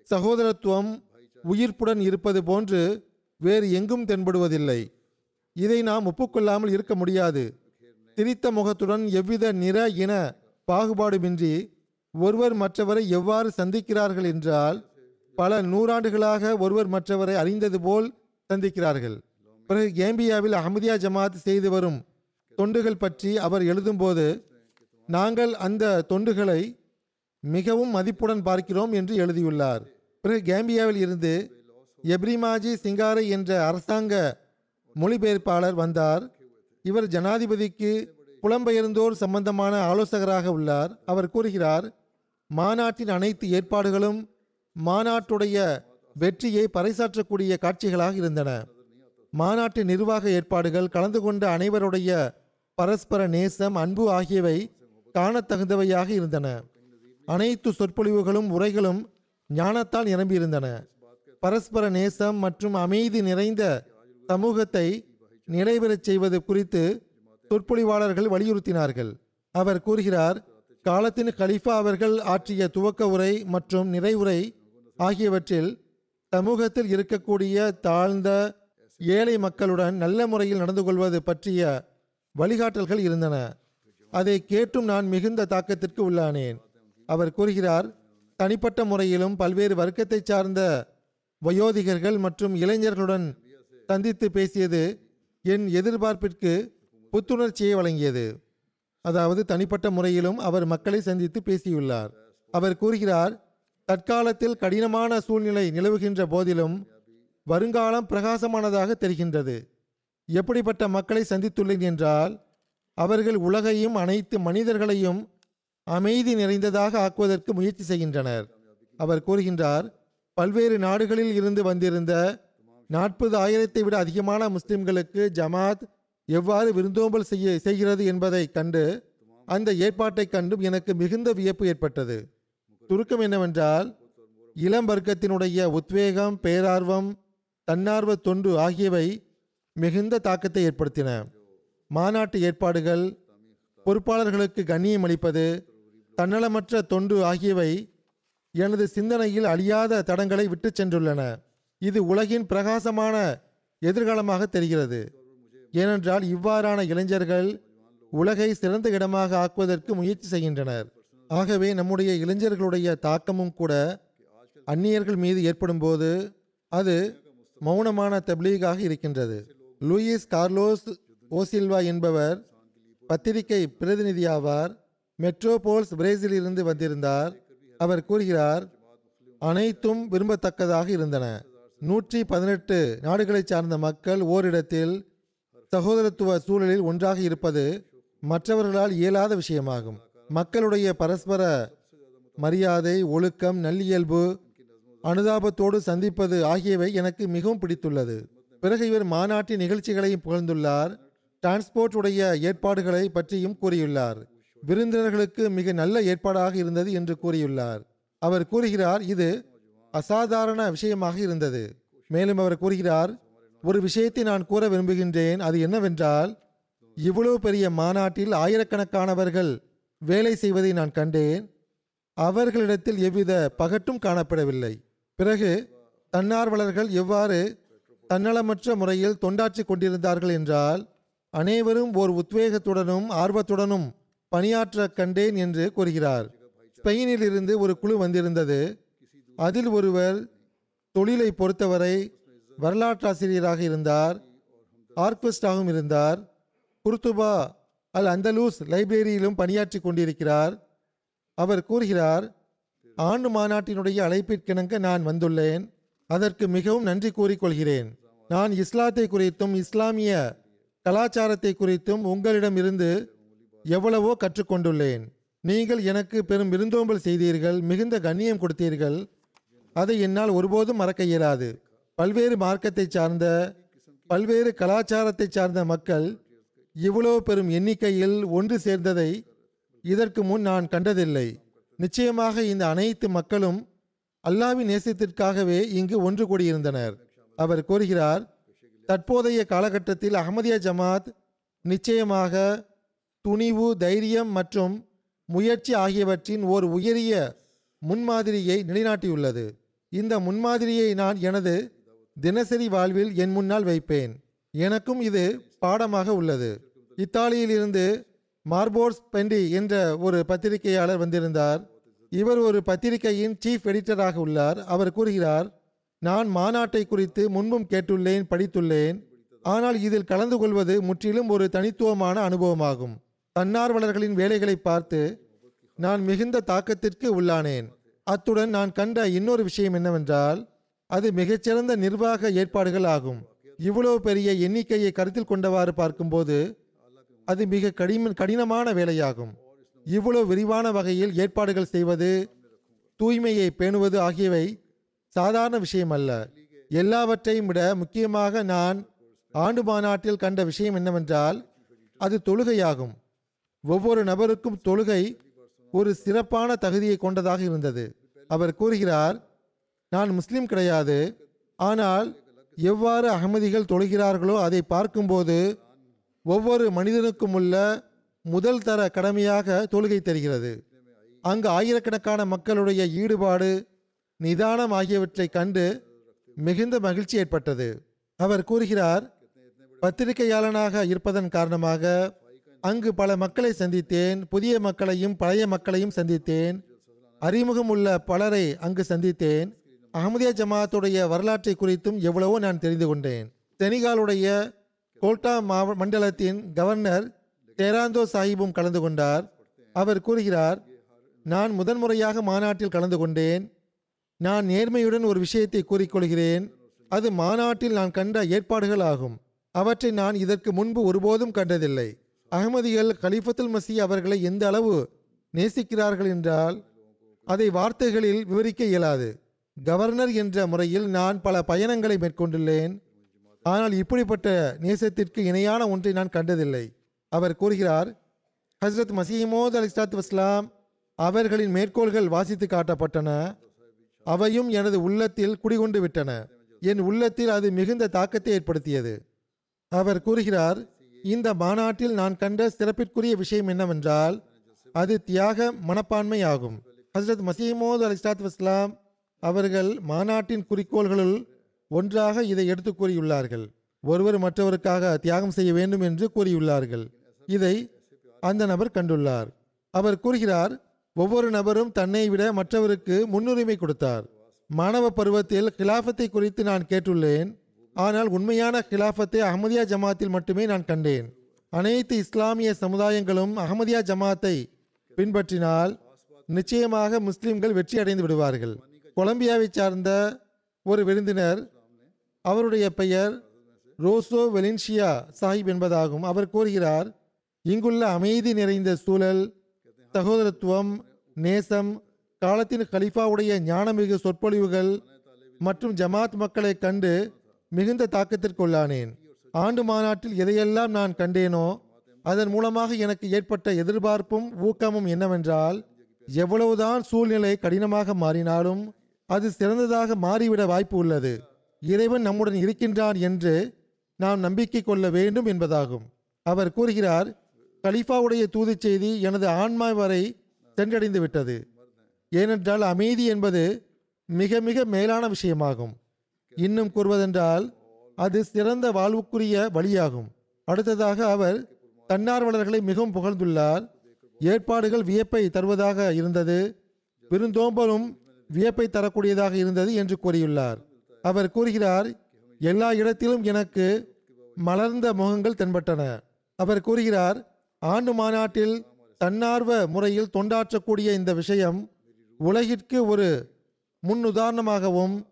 சகோதரத்துவம் உயிர்ப்புடன் இருப்பது போன்று வேறு எங்கும் தென்படுவதில்லை. இதை நாம் ஒப்புக்கொள்ளாமல் இருக்க முடியாது. திரித்த முகத்துடன் எவ்வித நிற இன பாகுபாடுமின்றி ஒருவர் மற்றவரை எவ்வாறு சந்திக்கிறார்கள் என்றால் பல நூறாண்டுகளாக ஒருவர் மற்றவரை அறிந்தது போல் சந்திக்கிறார்கள். பிறகு கேம்பியாவில் அஹமதியா ஜமாத் செய்து வரும் தொண்டுகள் பற்றி அவர் எழுதும்போது நாங்கள் அந்த தொண்டுகளை மிகவும் மதிப்புடன் பார்க்கிறோம் என்று எழுதியுள்ளார். பிறகு கேம்பியாவில் இருந்து எப்ரிமாஜி சிங்காரை என்ற அரசாங்க மொழிபெயர்ப்பாளர் வந்தார். இவர் ஜனாதிபதிக்கு புலம்பெயர்ந்தோர் சம்பந்தமான ஆலோசகராக உள்ளார். அவர் கூறுகிறார் மாநாட்டின் அனைத்து ஏற்பாடுகளும் மாநாட்டுடைய வெற்றியை பறைசாற்றக்கூடிய காட்சிகளாக இருந்தன. மாநாட்டு நிர்வாக ஏற்பாடுகள் கலந்து கொண்ட அனைவருடைய பரஸ்பர நேசம் அன்பு ஆகியவை காணத்தகுந்தவையாக இருந்தன. அனைத்து சொற்பொழிவுகளும் உரைகளும் ஞானத்தால் நிரம்பியிருந்தன. பரஸ்பர நேசம் மற்றும் அமைதி நிறைந்த சமூகத்தை நிலைபெறச் செய்வது குறித்து சொற்பொழிவாளர்கள் வலியுறுத்தினார்கள். அவர் கூறுகிறார் காலத்தின் கலிஃபா அவர்கள் ஆற்றிய துவக்க உரை மற்றும் நிறைவுரை ஆகியவற்றில் சமூகத்தில் இருக்கக்கூடிய தாழ்ந்த ஏழை மக்களுடன் நல்ல முறையில் நடந்து கொள்வது பற்றிய வழிகாட்டல்கள் இருந்தன. அதை கேட்டும் நான் மிகுந்த தாக்கத்திற்கு உள்ளானேன். அவர் கூறுகிறார் தனிப்பட்ட முறையிலும் பல்வேறு வர்க்கத்தை சார்ந்த வயோதிகர்கள் மற்றும் இளைஞர்களுடன் சந்தித்து பேசியது என் எதிர்பார்ப்பிற்கு புத்துணர்ச்சியை வழங்கியது. அதாவது தனிப்பட்ட முறையிலும் அவர் மக்களை சந்தித்து பேசியுள்ளார். அவர் கூறுகிறார் தற்காலத்தில் கடினமான சூழ்நிலை நிலவுகின்ற போதிலும் வருங்காலம் பிரகாசமானதாக தெரிகின்றது. எப்படிப்பட்ட மக்களை சந்தித்துள்ளேன் என்றால் அவர்கள் உலகையும் அனைத்து மனிதர்களையும் அமைதி நிறைந்ததாக ஆக்குவதற்கு முயற்சி செய்கின்றனர். அவர் கூறுகின்றார் பல்வேறு நாடுகளில் இருந்து வந்திருந்த நாற்பது ஆயிரத்தை விட அதிகமான முஸ்லிம்களுக்கு ஜமாத் எவ்வாறு விருந்தோம்பல் செய்ய செய்கிறது என்பதை கண்டு அந்த ஏற்பாட்டை கண்டும் எனக்கு மிகுந்த வியப்பு ஏற்பட்டது. சுருக்கம் என்னவென்றால் இளம் வர்க்கத்தினுடைய உத்வேகம் பேரார்வம் தன்னார்வ தொண்டு ஆகியவை மிகுந்த தாக்கத்தை ஏற்படுத்தின. மாநாட்டு ஏற்பாடுகள் பொறுப்பாளர்களுக்கு கண்ணியம் அளிப்பது தன்னலமற்ற தொண்டு ஆகியவை எனது சிந்தனையில் அழியாத தடங்களை விட்டு சென்றுள்ளன. இது உலகின் பிரகாசமான எதிர்காலமாக தெரிகிறது. ஏனென்றால் இவ்வாறான இளைஞர்கள் உலகை சிறந்த இடமாக ஆக்குவதற்கு முயற்சி செய்கின்றனர். ஆகவே நம்முடைய இளைஞர்களுடைய தாக்கமும் கூட அந்நியர்கள் மீது ஏற்படும் போது அது மௌனமான தப்லீகாக இருக்கின்றது. லூயிஸ் கார்லோஸ் ஓசில்வா என்பவர் பத்திரிகை பிரதிநிதியாவார் மெட்ரோபோல்ஸ் பிரேசிலிருந்து வந்திருந்தார். அவர் கூறுகிறார் அனைத்தும் விரும்பத்தக்கதாக இருந்தன. நூற்றி பதினெட்டு நாடுகளைச் சார்ந்த மக்கள் ஓரிடத்தில் சகோதரத்துவ சூழலில் ஒன்றாக இருப்பது மற்றவர்களால் இயலாத விஷயமாகும். மக்களுடைய பரஸ்பர மரியாதை ஒழுக்கம் நல்லியல்பு அனுதாபத்தோடு சந்திப்பது ஆகியவை எனக்கு மிகவும் பிடித்துள்ளது. பிறகு இவர் மாநாட்டின் நிகழ்ச்சிகளையும் புகழ்ந்துள்ளார். டிரான்ஸ்போர்ட் உடைய ஏற்பாடுகளை பற்றியும் கூறியுள்ளார். விருந்தினர்களுக்கு மிக நல்ல ஏற்பாடாக இருந்தது என்று கூறியுள்ளார். அவர் கூறுகிறார் இது அசாதாரண விஷயமாக இருந்தது. மேலும் அவர் கூறுகிறார் ஒரு விஷயத்தை நான் கூற விரும்புகின்றேன். அது என்னவென்றால் இவ்வளவு பெரிய மாநாட்டில் ஆயிரக்கணக்கானவர்கள் வேலை செய்வதை நான் கண்டேன். அவர்களிடத்தில் எவ்வித பகட்டும் காணப்படவில்லை. பிறகு தன்னார்வலர்கள் எவ்வாறு தன்னலமற்ற முறையில் தொண்டாற்றி கொண்டிருந்தார்கள் என்றால் அனைவரும் ஓர் உத்வேகத்துடனும் ஆர்வத்துடனும் பணியாற்ற கண்டேன் என்று கூறுகிறார். ஸ்பெயினில் இருந்து ஒரு குழு வந்திருந்தது. அதில் ஒருவர் தொழிலை பொறுத்தவரை வரலாற்றாசிரியராக இருந்தார் ஆர்கெஸ்ட்ராகவும் இருந்தார் குர்துபா அல் அந்தலூஸ் லைப்ரரியிலும் பணியாற்றி கொண்டிருக்கிறார். அவர் கூறுகிறார் ஆண்டு மாநாட்டினுடைய அழைப்பிற்கிணங்க நான் வந்துள்ளேன். அதற்கு மிகவும் நன்றி கூறிக்கொள்கிறேன். நான் இஸ்லாத்தை குறித்தும் இஸ்லாமிய கலாச்சாரத்தை குறித்தும் உங்களிடமிருந்து எவ்வளவோ கற்றுக்கொண்டுள்ளேன். நீங்கள் எனக்கு பெரும் விருந்தோம்பல் செய்தீர்கள் மிகுந்த கண்ணியம் கொடுத்தீர்கள். அதை என்னால் ஒருபோதும் மறக்க இயலாது. பல்வேறு மார்க்கத்தை சார்ந்த பல்வேறு கலாச்சாரத்தை சார்ந்த மக்கள் இவ்வளவு பெரும் எண்ணிக்கையில் ஒன்று சேர்ந்ததை இதற்கு முன் நான் கண்டதில்லை. நிச்சயமாக இந்த அனைத்து மக்களும் அல்லாவின் நேசத்திற்காகவே இங்கு ஒன்று கூடியிருந்தனர். அவர் கூறுகிறார் தற்போதைய காலகட்டத்தில் அகமதியா ஜமாத் நிச்சயமாக துணிவு தைரியம் மற்றும் முயற்சி ஆகியவற்றின் ஓர் உயரிய முன்மாதிரியை நிலைநாட்டியுள்ளது. இந்த முன்மாதிரியை நான் எனது தினசரி வாழ்வில் என் முன்னால் வைப்பேன். எனக்கும் இது பாடமாக உள்ளது. இத்தாலியிலிருந்து மார்போர்ஸ் பெண்டி என்ற ஒரு பத்திரிகையாளர் வந்திருந்தார். இவர் ஒரு பத்திரிகையின் சீஃப் எடிட்டராக உள்ளார். அவர் கூறுகிறார் நான் மாநாட்டை குறித்து முன்பும் கேட்டுள்ளேன் படித்துள்ளேன். ஆனால் இதில் கலந்து கொள்வது முற்றிலும் ஒரு தனித்துவமான அனுபவமாகும். தன்னார்வலர்களின் வேலைகளை பார்த்து நான் மிகுந்த தாக்கத்திற்கு உள்ளானேன். அத்துடன் நான் கண்ட இன்னொரு விஷயம் என்னவென்றால் அது மிகச்சிறந்த நிர்வாக ஏற்பாடுகள் ஆகும். இவ்வளவு பெரிய எண்ணிக்கையை கருத்தில் கொண்டவாறு பார்க்கும்போது அது மிக கடின கடினமான வேலையாகும். இவ்வளவு விரிவான வகையில் ஏற்பாடுகள் செய்வது தூய்மையை பேணுவது ஆகியவை சாதாரண விஷயம் அல்ல எல்லாவற்றையும் விட முக்கியமாக நான் ஆண்டு மாநாட்டில் கண்ட விஷயம் என்னவென்றால் அது தொழுகையாகும். ஒவ்வொரு நபருக்கும் தொழுகை ஒரு சிறப்பான தகுதியை கொண்டதாக இருந்தது. அவர் கூறுகிறார் நான் முஸ்லிம் கிடையாது. ஆனால் எவ்வாறு அகமதிகள் தொழுகிறார்களோ அதை பார்க்கும்போது ஒவ்வொரு மனிதனுக்கும் உள்ள முதல் தர கடமையாக தொழுகை தெரிகிறது. அங்கு ஆயிரக்கணக்கான மக்களுடைய ஈடுபாடு நிதானம் ஆகியவற்றை கண்டு மிகுந்த மகிழ்ச்சி ஏற்பட்டது. அவர் கூறுகிறார் பத்திரிகையாளனாக இருப்பதன் காரணமாக அங்கு பல மக்களை சந்தித்தேன் புதிய மக்களையும் பழைய மக்களையும் சந்தித்தேன் அறிமுகம் உள்ள பலரை அங்கு சந்தித்தேன். அகமதியா ஜமாத்துடைய வரலாற்றை குறித்தும் எவ்வளவோ நான் தெரிந்து கொண்டேன். செனிகாலுடைய கோல்டா மாவ மண்டலத்தின் கவர்னர் தேராந்தோ சாஹிபும் கலந்து கொண்டார். அவர் கூறுகிறார் நான் முதன்முறையாக மாநாட்டில் கலந்து கொண்டேன். நான் நேர்மையுடன் ஒரு விஷயத்தை கூறிக்கொள்கிறேன். அது மாநாட்டில் நான் கண்ட ஏற்பாடுகள் ஆகும். அவற்றை நான் இதற்கு முன்பு ஒருபோதும் கண்டதில்லை. அகமதிகள் கலிஃபத்துல் மசி அவர்களை எந்த அளவு நேசிக்கிறார்கள் என்றால் அதை வார்த்தைகளில் விவரிக்க இயலாது. கவர்னர் என்ற முறையில் நான் பல பயணங்களை மேற்கொண்டுள்ளேன். ஆனால் இப்படிப்பட்ட நேசத்திற்கு இணையான ஒன்றை நான் கண்டதில்லை. அவர் கூறுகிறார் ஹஸ்ரத் மசீமோத் அலி இஸ்லாத்து வஸ்லாம் அவர்களின் மேற்கோள்கள் வாசித்து காட்டப்பட்டன. அவையும் எனது உள்ளத்தில் குடிகொண்டு விட்டன. என் உள்ளத்தில் அது மிகுந்த தாக்கத்தை ஏற்படுத்தியது. அவர் கூறுகிறார் இந்த மாநாட்டில் நான் கண்ட சிறப்பிற்குரிய விஷயம் என்னவென்றால் அது தியாக மனப்பான்மை ஆகும் ஹசரத் மசீமோத் அலி இஸ்லாத் வஸ்லாம் அவர்கள் மாநாட்டின் குறிக்கோள்களுள் ஒன்றாக இதை எடுத்து கூறியுள்ளார்கள். ஒருவர் மற்றவருக்காக தியாகம் செய்ய வேண்டும் என்று கூறியுள்ளார்கள். இதை அந்த நபர் கண்டுள்ளார். அவர் கூறுகிறார் ஒவ்வொரு நபரும் தன்னை விட மற்றவருக்கு முன்னுரிமை கொடுத்தார். மாணவ பருவத்தில் கிலாஃபத்தை குறித்து நான் கேட்டுள்ளேன். ஆனால் உண்மையான கிலாஃபத்தை அகமதியா ஜமாத்தில் மட்டுமே நான் கண்டேன். அனைத்து இஸ்லாமிய சமுதாயங்களும் அகமதியா ஜமாத்தை பின்பற்றினால் நிச்சயமாக முஸ்லிம்கள் வெற்றி அடைந்து விடுவார்கள். கொலம்பியாவை சார்ந்த ஒரு விருந்தினர் அவருடைய பெயர் ரோசோ வெலின்ஷியா சாஹிப் என்பதாகும். அவர் கூறுகிறார் இங்குள்ள அமைதி நிறைந்த சூழல் சகோதரத்துவம் நேசம் காலத்தின் கலிஃபாவுடைய ஞானமிகு சொற்பொழிவுகள் மற்றும் ஜமாத் மக்களை கண்டு மிகுந்த தாக்கத்திற்குள்ளானேன். ஆண்டு மாநாட்டில் எதையெல்லாம் நான் கண்டேனோ அதன் மூலமாக எனக்கு ஏற்பட்ட எதிர்பார்ப்பும் ஊக்கமும் என்னவென்றால் எவ்வளவுதான் சூழ்நிலை கடினமாக மாறினாலும் அது சிறந்ததாக மாறிவிட வாய்ப்பு உள்ளது. இறைவன் நம்முடன் இருக்கின்றான் என்று நாம் நம்பிக்கை கொள்ள வேண்டும் என்பதாகும். அவர் கூறுகிறார் கலிஃபாவுடைய தூதுச் செய்தி எனது ஆன்மா வரை சென்றடைந்து விட்டது ஏனென்றால் அமைதி என்பது மிக மிக மேலான விஷயமாகும். இன்னும் கூறுவதென்றால் அது சிறந்த வாழ்வுக்குரிய வழியாகும். அடுத்ததாக அவர் தன்னார்வலர்களை மிகவும் புகழ்ந்துள்ளார். ஏற்பாடுகள் வியப்பை தருவதாக இருந்தது. விருந்தோம்பலும் வியப்பை தரக்கூடியதாக இருந்தது என்று கூறியுள்ளார். அவர் கூறுகிறார் எல்லா இடத்திலும் எனக்கு மலர்ந்த முகங்கள் தென்பட்டன. அவர் கூறுகிறார் ஆண்டு மாநாட்டில் தன்னார்வ முறையில் தொண்டாற்றக்கூடிய இந்த விஷயம் உலகிற்கு ஒரு முன்னுதாரணமாகவும்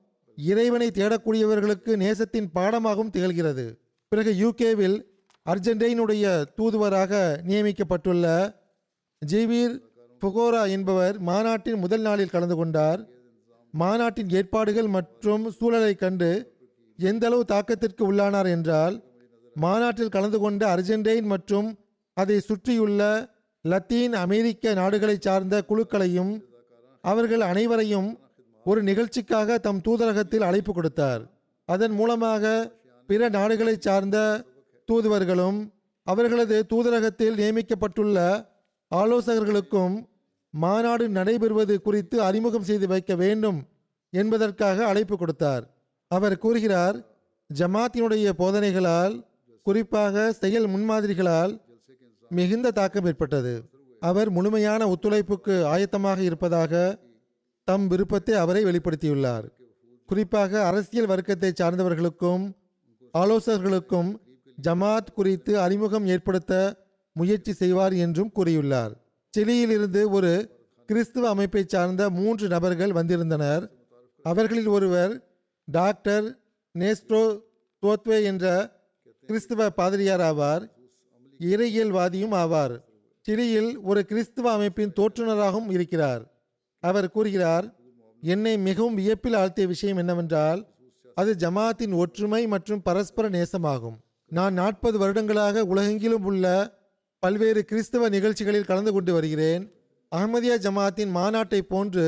இறைவனை தேடக்கூடியவர்களுக்கு நேசத்தின் பாடமாகவும் திகழ்கிறது. பிறகு யூகேவில் அர்ஜென்டைனுடைய தூதுவராக நியமிக்கப்பட்டுள்ள ஜீவீர் புகோரா என்பவர் மாநாட்டின் முதல் நாளில் கலந்து கொண்டார். மாநாட்டின் ஏற்பாடுகள் மற்றும் சூழலை கண்டு எந்த அளவு தாக்கத்திற்கு உள்ளானார் என்றால் மாநாட்டில் கலந்து கொண்ட அர்ஜென்டைன் மற்றும் அதை சுற்றியுள்ள லத்தீன் அமெரிக்க நாடுகளை சார்ந்த குழுக்களையும் அவர்கள் அனைவரையும் ஒரு நிகழ்ச்சிக்காக தம் தூதரகத்தில் அழைப்பு கொடுத்தார். அதன் மூலமாக பிற நாடுகளை சார்ந்த தூதுவர்களும் அவர்களது தூதரகத்தில் நியமிக்கப்பட்டுள்ள ஆலோசகர்களுக்கும் மாநாடு நடைபெறுவது குறித்து அறிமுகம் செய்து வைக்க வேண்டும் என்பதற்காக அழைப்பு கொடுத்தார். அவர் கூறுகிறார் ஜமாத்தினுடைய போதனைகளால் குறிப்பாக செயல் முன்மாதிரிகளால் மிகுந்த தாக்கம் ஏற்பட்டது. அவர் முழுமையான ஒத்துழைப்புக்கு ஆயத்தமாக இருப்பதாக தம் விருப்பத்தை அவரை வெளிப்படுத்தியுள்ளார். குறிப்பாக அரசியல் வர்க்கத்தை சார்ந்தவர்களுக்கும் ஆலோசகர்களுக்கும் ஜமாத் குறித்து அறிமுகம் ஏற்படுத்த முயற்சி செய்வார் என்றும் கூறியுள்ளார். சிலியிலிருந்து ஒரு கிறிஸ்துவ அமைப்பை சார்ந்த மூன்று நபர்கள் வந்திருந்தனர். அவர்களில் ஒருவர் டாக்டர் நேஸ்ட்ரோ தோத்வே என்ற கிறிஸ்துவ பாதிரியார் ஆவார். இறையியல்வாதியும் ஆவார். சிலியில் ஒரு கிறிஸ்துவ அமைப்பின் தோற்றுநராகவும் இருக்கிறார். அவர் கூறுகிறார் என்னை மிகவும் வியப்பில் ஆழ்த்திய விஷயம் என்னவென்றால் அது ஜமாத்தின் ஒற்றுமை மற்றும் பரஸ்பர நேசமாகும். நான் நாற்பது வருடங்களாக உலகெங்கிலும் உள்ள பல்வேறு கிறிஸ்தவ நிகழ்ச்சிகளில் கலந்து கொண்டு வருகிறேன். அகமதியா ஜமாத்தின் மாநாட்டை போன்று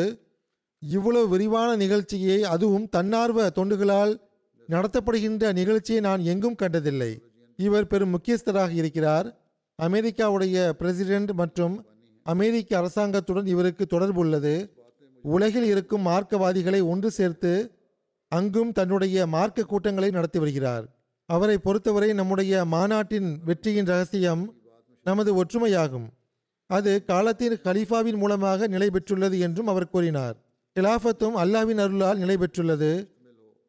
இவ்வளவு விரிவான நிகழ்ச்சியை அதுவும் தன்னார்வ தொண்டுகளால் நடத்தப்படுகின்ற நிகழ்ச்சியை நான் எங்கும் கண்டதில்லை. இவர் பெரும் முக்கியஸ்தராக இருக்கிறார். அமெரிக்காவுடைய பிரசிடென்ட் மற்றும் அமெரிக்க அரசாங்கத்துடன் இவருக்கு தொடர்பு உள்ளது. உலகில் இருக்கும் மார்க்கவாதிகளை ஒன்று சேர்த்து அங்கும் தன்னுடைய மார்க்க கூட்டங்களை நடத்தி வருகிறார். அவரை பொறுத்தவரை நம்முடைய மாநாட்டின் வெற்றியின் ரகசியம் நமது ஒற்றுமையாகும். அது காலத்தின் கலீஃபாவின் மூலமாக நிலை பெற்றுள்ளது என்றும் அவர் கூறினார். கிலாஃபத்தும் அல்லாவின் அருளால் நிலை பெற்றுள்ளது.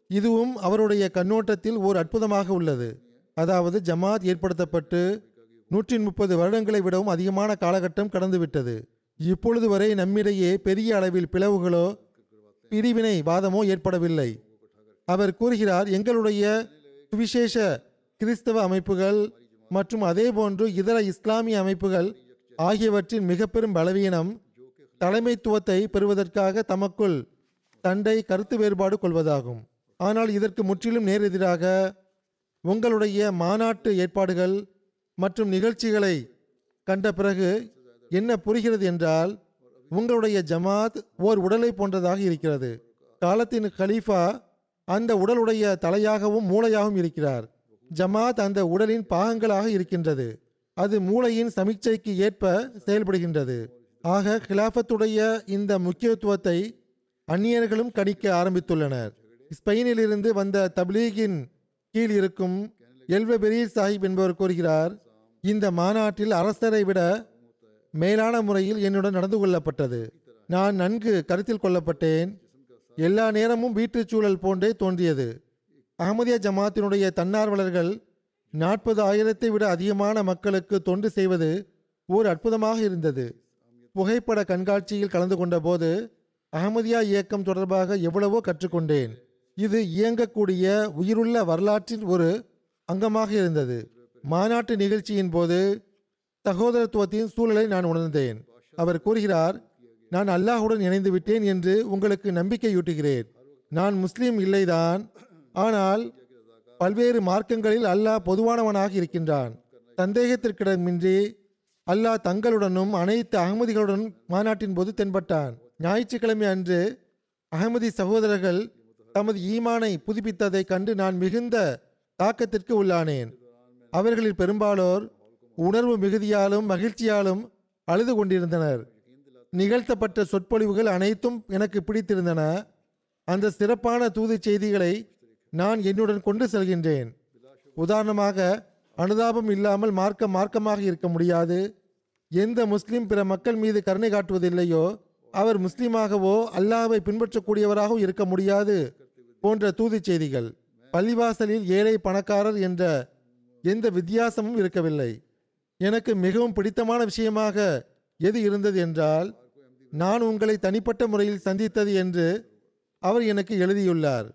இதுவும் அவருடைய கண்ணோட்டத்தில் ஓர் அற்புதமாக உள்ளது. அதாவது ஜமாத் ஏற்படுத்தப்பட்டு நூற்றி முப்பது வருடங்களை விடவும் அதிகமான காலகட்டம் கடந்துவிட்டது. இப்பொழுது வரை நம்மிடையே பெரிய அளவில் பிளவுகளோ பிரிவினை வாதமோ ஏற்படவில்லை. அவர் கூறுகிறார் எங்களுடைய சுவிசேஷ கிறிஸ்தவ அமைப்புகள் மற்றும் அதேபோன்று இதர இஸ்லாமிய அமைப்புகள் ஆகியவற்றின் மிக பெரும் பலவீனம் தலைமைத்துவத்தை பெறுவதற்காக தமக்குள் தண்டை கருத்து வேறுபாடு கொள்வதாகும். ஆனால் இதற்கு முற்றிலும் நேரெதிராக உங்களுடைய மாநாட்டு ஏற்பாடுகள் மற்றும் நிகழ்ச்சிகளை கண்ட பிறகு என்ன புரிகிறது என்றால் உங்களுடைய ஜமாத் ஓர் உடலை போன்றதாக இருக்கிறது. காலத்தின் கலீஃபா அந்த உடலுடைய தலையாகவும் மூளையாகவும் இருக்கிறார். ஜமாத் அந்த உடலின் பாகங்களாக இருக்கின்றது. அது மூளையின் சமிக்சைக்கு ஏற்ப செயல்படுகின்றது. ஆக கிலாஃபத்துடைய இந்த முக்கியத்துவத்தை அந்நியர்களும் கணிக்க ஆரம்பித்துள்ளனர். ஸ்பெயினிலிருந்து வந்த தப்லீகின் கீழ் இருக்கும் எல்வபெரீர் சாஹிப் என்பவர் கூறுகிறார் இந்த மாநாட்டில் அரசரை விட மேலான முறையில் என்னுடன் நடந்து கொள்ளப்பட்டது. நான் நன்கு கருத்தில் கொள்ளப்பட்டேன். எல்லா நேரமும் வீட்டுச் சூழல் போன்றே தோன்றியது. அகமதியா ஜமாத்தினுடைய தன்னார்வலர்கள் நாற்பது ஆயிரத்தை விட அதிகமான மக்களுக்கு தொண்டு செய்வது ஓர் அற்புதமாக இருந்தது. புகைப்பட கண்காட்சியில் கலந்து கொண்டபோது அகமதியா இயக்கம் தொடர்பாக எவ்வளவோ கற்றுக்கொண்டேன். இது இயங்கக்கூடிய உயிருள்ள வரலாற்றின் ஒரு அங்கமாக இருந்தது. மாநாட்டு நிகழ்ச்சியின் போது சகோதரத்துவத்தின் சூழலை நான் உணர்ந்தேன். அவர் கூறுகிறார் நான் அல்லாஹுடன் இணைந்து விட்டேன் என்று உங்களுக்கு நம்பிக்கையூட்டுகிறேன். நான் முஸ்லீம் இல்லைதான். ஆனால் பல்வேறு மார்க்கங்களில் அல்லாஹ் பொதுவானவனாக இருக்கின்றான். சந்தேகத்திற்கிடமின்றி அல்லாஹ் தங்களுடனும் அனைத்து அகமதிகளுடன் மாநாட்டின் போது தென்பட்டான். ஞாயிற்றுக்கிழமை அன்று அகமதி சகோதரர்கள் தமது ஈமானை புதுப்பித்ததைக் கண்டு நான் மிகுந்த தாக்கத்திற்கு உள்ளானேன். அவர்களில் பெரும்பாலோர் உணர்வு மிகுதியாலும் மகிழ்ச்சியாலும் அழுது கொண்டிருந்தனர். நிகழ்த்தப்பட்ட சொற்பொழிவுகள் அனைத்தும் எனக்கு பிடித்திருந்தன. அந்த சிறப்பான தூது செய்திகளை நான் என்னுடன் கொண்டு செல்கின்றேன். உதாரணமாக அனுதாபம் இல்லாமல் மார்க்கம் மார்க்கமாக இருக்க முடியாது. எந்த முஸ்லிம் பிற மக்கள் மீது கருணை காட்டுவதில்லையோ அவர் முஸ்லீமாகவோ அல்லாவை பின்பற்றக்கூடியவராகவும் இருக்க முடியாது போன்ற தூது செய்திகள். பள்ளிவாசலில் ஏழை பணக்காரர் என்ற எந்த வித்தியாசமும் இருக்கவில்லை. எனக்கு மிகவும் பிடித்தமான விஷயமாக எது இருந்தது என்றால் நான் உங்களை தனிப்பட்ட முறையில் சந்தித்தது என்று அவர் எனக்கு எழுதியுள்ளார்.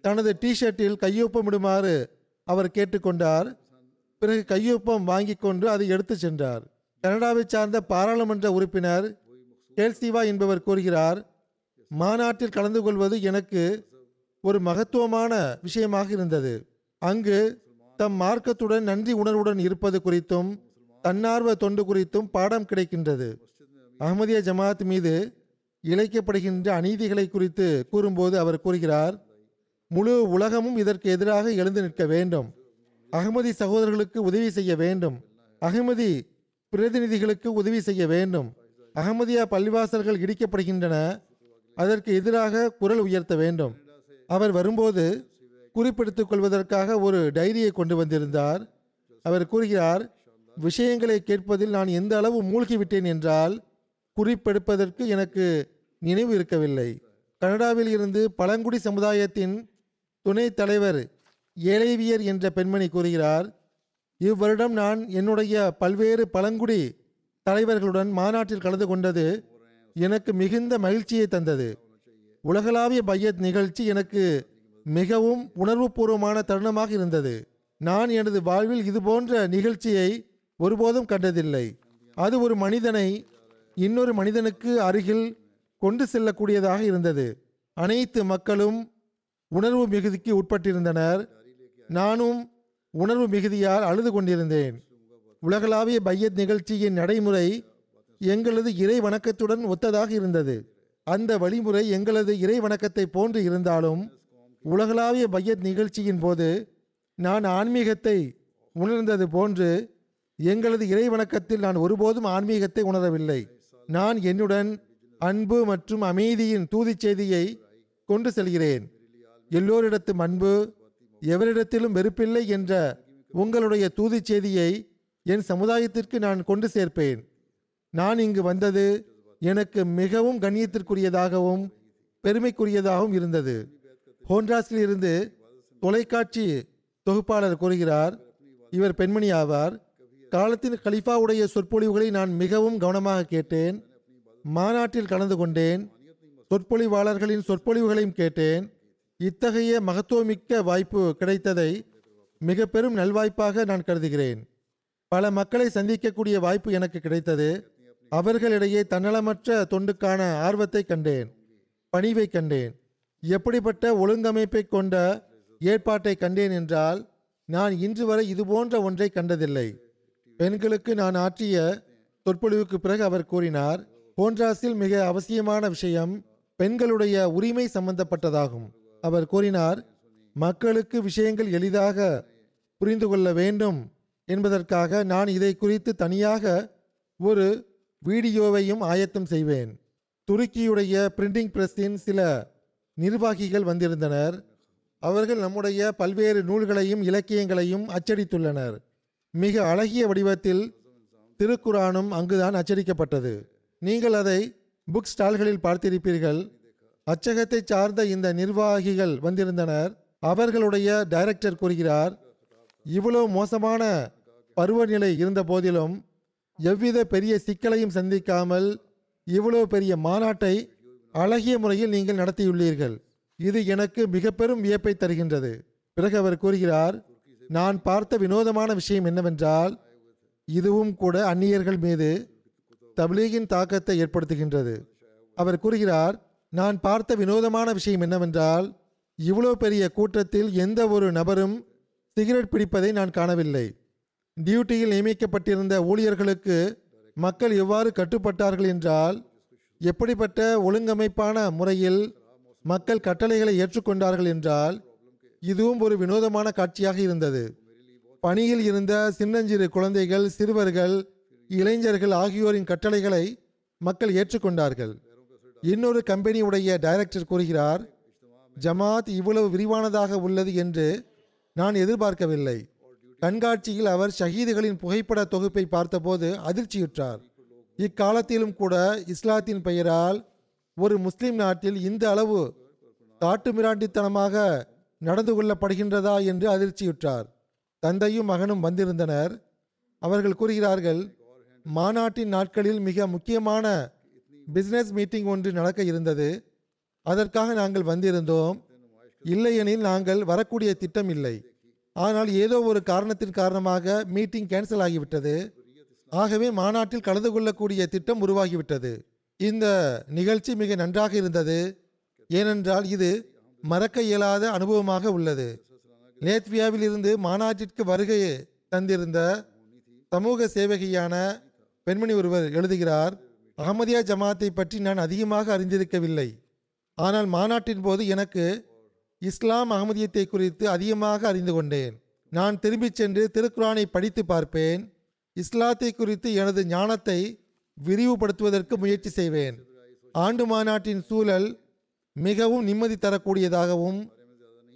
தனது டிஷர்ட்டில் கையொப்பமிடுமாறு அவர் கேட்டுக்கொண்டார். பிறகு கையொப்பம் வாங்கி கொண்டு அதை எடுத்து சென்றார். கனடாவை சார்ந்த பாராளுமன்ற உறுப்பினர் கேல்சிவா என்பவர் கூறுகிறார் மாநாட்டில் கலந்து கொள்வது எனக்கு ஒரு மகத்துவமான விஷயமாக இருந்தது. அங்கு தம் மார்க்கத்துடன் நன்றி உணர்வுடன் இருப்பது குறித்தும் தன்னார்வ தொண்டு குறித்தும் பாடம் கிடைக்கின்றது. அகமதிய ஜமாத் மீது இழைக்கப்படுகின்ற அநீதிகளை குறித்து கூறும்போது அவர் கூறுகிறார் முழு உலகமும் இதற்கு எதிராக எழுந்து நிற்க வேண்டும். அகமதி சகோதரர்களுக்கு உதவி செய்ய வேண்டும். அகமதி பிரதிநிதிகளுக்கு உதவி செய்ய வேண்டும். அகமதியா பள்ளிவாசல்கள் இடிக்கப்படுகின்றன. அதற்கு எதிராக குரல் உயர்த்த வேண்டும். அவர் வரும்போது குறிப்பெடுத்துக் கொள்வதற்காக ஒரு டைரியை கொண்டு வந்திருந்தார். அவர் கூறுகிறார் விஷயங்களை கேட்பதில் நான் எந்த அளவு மூழ்கிவிட்டேன் என்றால் குறிப்பெடுப்பதற்கு எனக்கு நினைவு இருக்கவில்லை. கனடாவில் இருந்து பழங்குடி சமுதாயத்தின் துணைத் தலைவர் ஏழைவியர் என்ற பெண்மணி கூறுகிறார் இவ்வருடம் நான் என்னுடைய பல்வேறு பழங்குடி தலைவர்களுடன் மாநாட்டில் கலந்து கொண்டது எனக்கு மிகுந்த மகிழ்ச்சியை தந்தது. உலகளாவிய பையத் நிகழ்ச்சி எனக்கு மிகவும் உணர்வுபூர்வமான தருணமாக இருந்தது. நான் எனது வாழ்வில் இதுபோன்ற நிகழ்ச்சியை ஒருபோதும் கண்டதில்லை. அது ஒரு மனிதனை இன்னொரு மனிதனுக்கு அருகில் கொண்டு செல்லக்கூடியதாக இருந்தது. அனைத்து மக்களும் உணர்வு மிகுதிக்கு உட்பட்டிருந்தனர். நானும் உணர்வு மிகுதியால் அழுது கொண்டிருந்தேன். உலகளாவிய பையத் நிகழ்ச்சியின் நடைமுறை எங்களது இறை வணக்கத்துடன் ஒத்ததாக இருந்தது. அந்த வழிமுறை எங்களது இறை வணக்கத்தை போன்று இருந்தாலும் உலகளாவிய பையத் நிகழ்ச்சியின் போது நான் ஆன்மீகத்தை உணர்ந்தது போன்று எங்களது இறை வணக்கத்தில் நான் ஒருபோதும் ஆன்மீகத்தை உணரவில்லை. நான் என்னுடன் அன்பு மற்றும் அமைதியின் தூதி செய்தியை கொண்டு செல்கிறேன். எல்லோரிடத்தும் அன்பு எவரிடத்திலும் வெறுப்பில்லை என்ற உங்களுடைய தூதி செய்தியை என் சமுதாயத்திற்கு நான் கொண்டு சேர்ப்பேன். நான் இங்கு வந்தது எனக்கு மிகவும் கண்ணியத்திற்குரியதாகவும் பெருமைக்குரியதாகவும் இருந்தது. ஹோண்ட்ராஸில் இருந்து தொலைக்காட்சி தொகுப்பாளர் கூறுகிறார் இவர் பெண்மணி ஆவார். காலத்தின் கலிஃபாவுடைய சொற்பொழிவுகளை நான் மிகவும் கவனமாக கேட்டேன். மாநாட்டில் கலந்து கொண்டேன். சொற்பொழிவாளர்களின் சொற்பொழிவுகளையும் கேட்டேன். இத்தகைய மகத்துவமிக்க வாய்ப்பு கிடைத்ததை மிக பெரும் நல்வாய்ப்பாக நான் கருதுகிறேன். பல மக்களை சந்திக்கக்கூடிய வாய்ப்பு எனக்கு கிடைத்தது. அவர்களிடையே தன்னலமற்ற தொண்டுக்கான ஆர்வத்தை கண்டேன். பணிவை கண்டேன். எப்படிப்பட்ட ஒழுங்கமைப்பை கொண்ட ஏற்பாட்டை கண்டேன் என்றால் நான் இன்று வரை இதுபோன்ற ஒன்றை கண்டதில்லை. பெண்களுக்கு நான் ஆற்றிய சொற்பொழிவுக்கு பிறகு அவர் கூறினார் ஹோண்ட்ராஸில் மிக அவசியமான விஷயம் பெண்களுடைய உரிமை சம்பந்தப்பட்டதாகும். அவர் கூறினார் மக்களுக்கு விஷயங்கள் எளிதாக புரிந்து கொள்ள வேண்டும் என்பதற்காக நான் இதை குறித்து தனியாக ஒரு வீடியோவையும் ஆயத்தம் செய்வேன். துருக்கியுடைய பிரிண்டிங் பிரஸின் சில நிர்வாகிகள் வந்திருந்தனர். அவர்கள் நம்முடைய பல்வேறு நூல்களையும் இலக்கியங்களையும் அச்சடித்துள்ளனர். மிக அழகிய வடிவத்தில் திருக்குரானும் அங்குதான் அச்சடிக்கப்பட்டது. நீங்கள் அதை புக் ஸ்டால்களில் பார்த்திருப்பீர்கள். அச்சகத்தை சார்ந்த இந்த நிர்வாகிகள் வந்திருந்தனர். அவர்களுடைய டைரக்டர் கூறுகிறார் இவ்வளவு மோசமான பருவநிலை இருந்த போதிலும் எவ்வித பெரிய சிக்கலையும் சந்திக்காமல் இவ்வளவு பெரிய மாநாட்டை அழகிய முறையில் நீங்கள் நடத்தியுள்ளீர்கள். இது எனக்கு மிக பெரும் வியப்பை தருகின்றது. பிறகு அவர் கூறுகிறார் நான் பார்த்த வினோதமான விஷயம் என்னவென்றால் இதுவும் கூட அந்நியர்கள் மீது தப்லீகின் தாக்கத்தை ஏற்படுத்துகின்றது. அவர் கூறுகிறார் நான் பார்த்த வினோதமான விஷயம் என்னவென்றால் இவ்வளோ பெரிய கூட்டத்தில் எந்த ஒரு நபரும் சிகரெட் பிடிப்பதை நான் காணவில்லை. டியூட்டியில் நியமிக்கப்பட்டிருந்த ஊழியர்களுக்கு மக்கள் எவ்வாறு கட்டுப்பட்டார்கள் என்றால் எப்படிப்பட்ட ஒழுங்கமைப்பான முறையில் மக்கள் கட்டளைகளை ஏற்றுக்கொண்டார்கள் என்றால் இதுவும் ஒரு வினோதமான காட்சியாக இருந்தது. பணியில் இருந்த சின்னஞ்சிறு குழந்தைகள் சிறுவர்கள் இளைஞர்கள் ஆகியோரின் கட்டளைகளை மக்கள் ஏற்றுக்கொண்டார்கள். இன்னொரு கம்பெனியுடைய டைரக்டர் கூறுகிறார் ஜமாத் இவ்வளவு விரிவானதாக உள்ளது என்று நான் எதிர்பார்க்கவில்லை. கண்காட்சியில் அவர் ஷஹீதுகளின் புகைப்பட தொகுப்பை பார்த்தபோது அதிர்ச்சியுற்றார். இக்காலத்திலும் கூட இஸ்லாத்தின் பெயரால் ஒரு முஸ்லிம் நாட்டில் இந்த அளவு காட்டுமிராண்டித்தனமாக நடந்து கொள்ளப்படுகின்றதா என்று அதிர்ச்சியுற்றார். தந்தையும் மகனும் வந்திருந்தனர். அவர்கள் கூறுகிறார்கள் மாநாட்டின் நாட்களில் மிக முக்கியமான பிசினஸ் மீட்டிங் ஒன்று நடக்க இருந்தது. அதற்காக நாங்கள் வந்திருந்தோம். இல்லையெனில் நாங்கள் வரக்கூடிய திட்டம் இல்லை ஆனால் ஏதோ ஒரு காரணத்தின் காரணமாக மீட்டிங் கேன்சல் ஆகிவிட்டது. ஆகவே மாநாட்டில் கலந்து கொள்ளக்கூடிய திட்டம் உருவாகிவிட்டது. இந்த நிகழ்ச்சி மிக நன்றாக இருந்தது. ஏனென்றால் இது மறக்க இயலாத அனுபவமாக உள்ளது. லேத்வியாவில் இருந்து மாநாட்டிற்கு வருகை தந்திருந்த சமூக சேவகியான பெண்மணி ஒருவர் எழுதுகிறார் அகமதியா ஜமாத்தை பற்றி நான் அதிகமாக அறிந்திருக்கவில்லை. ஆனால் மாநாட்டின் போது எனக்கு இஸ்லாம் அகமதியத்தை குறித்து அதிகமாக அறிந்து கொண்டேன். நான் திரும்பிச் சென்று திருக்குறானை படித்து பார்ப்பேன். இஸ்லாத்தை குறித்து எனது ஞானத்தை விரிவுபடுத்துவதற்கு முயற்சி செய்வேன். ஆண்டு மாநாட்டின் சூழல் மிகவும் நிம்மதி தரக்கூடியதாகவும்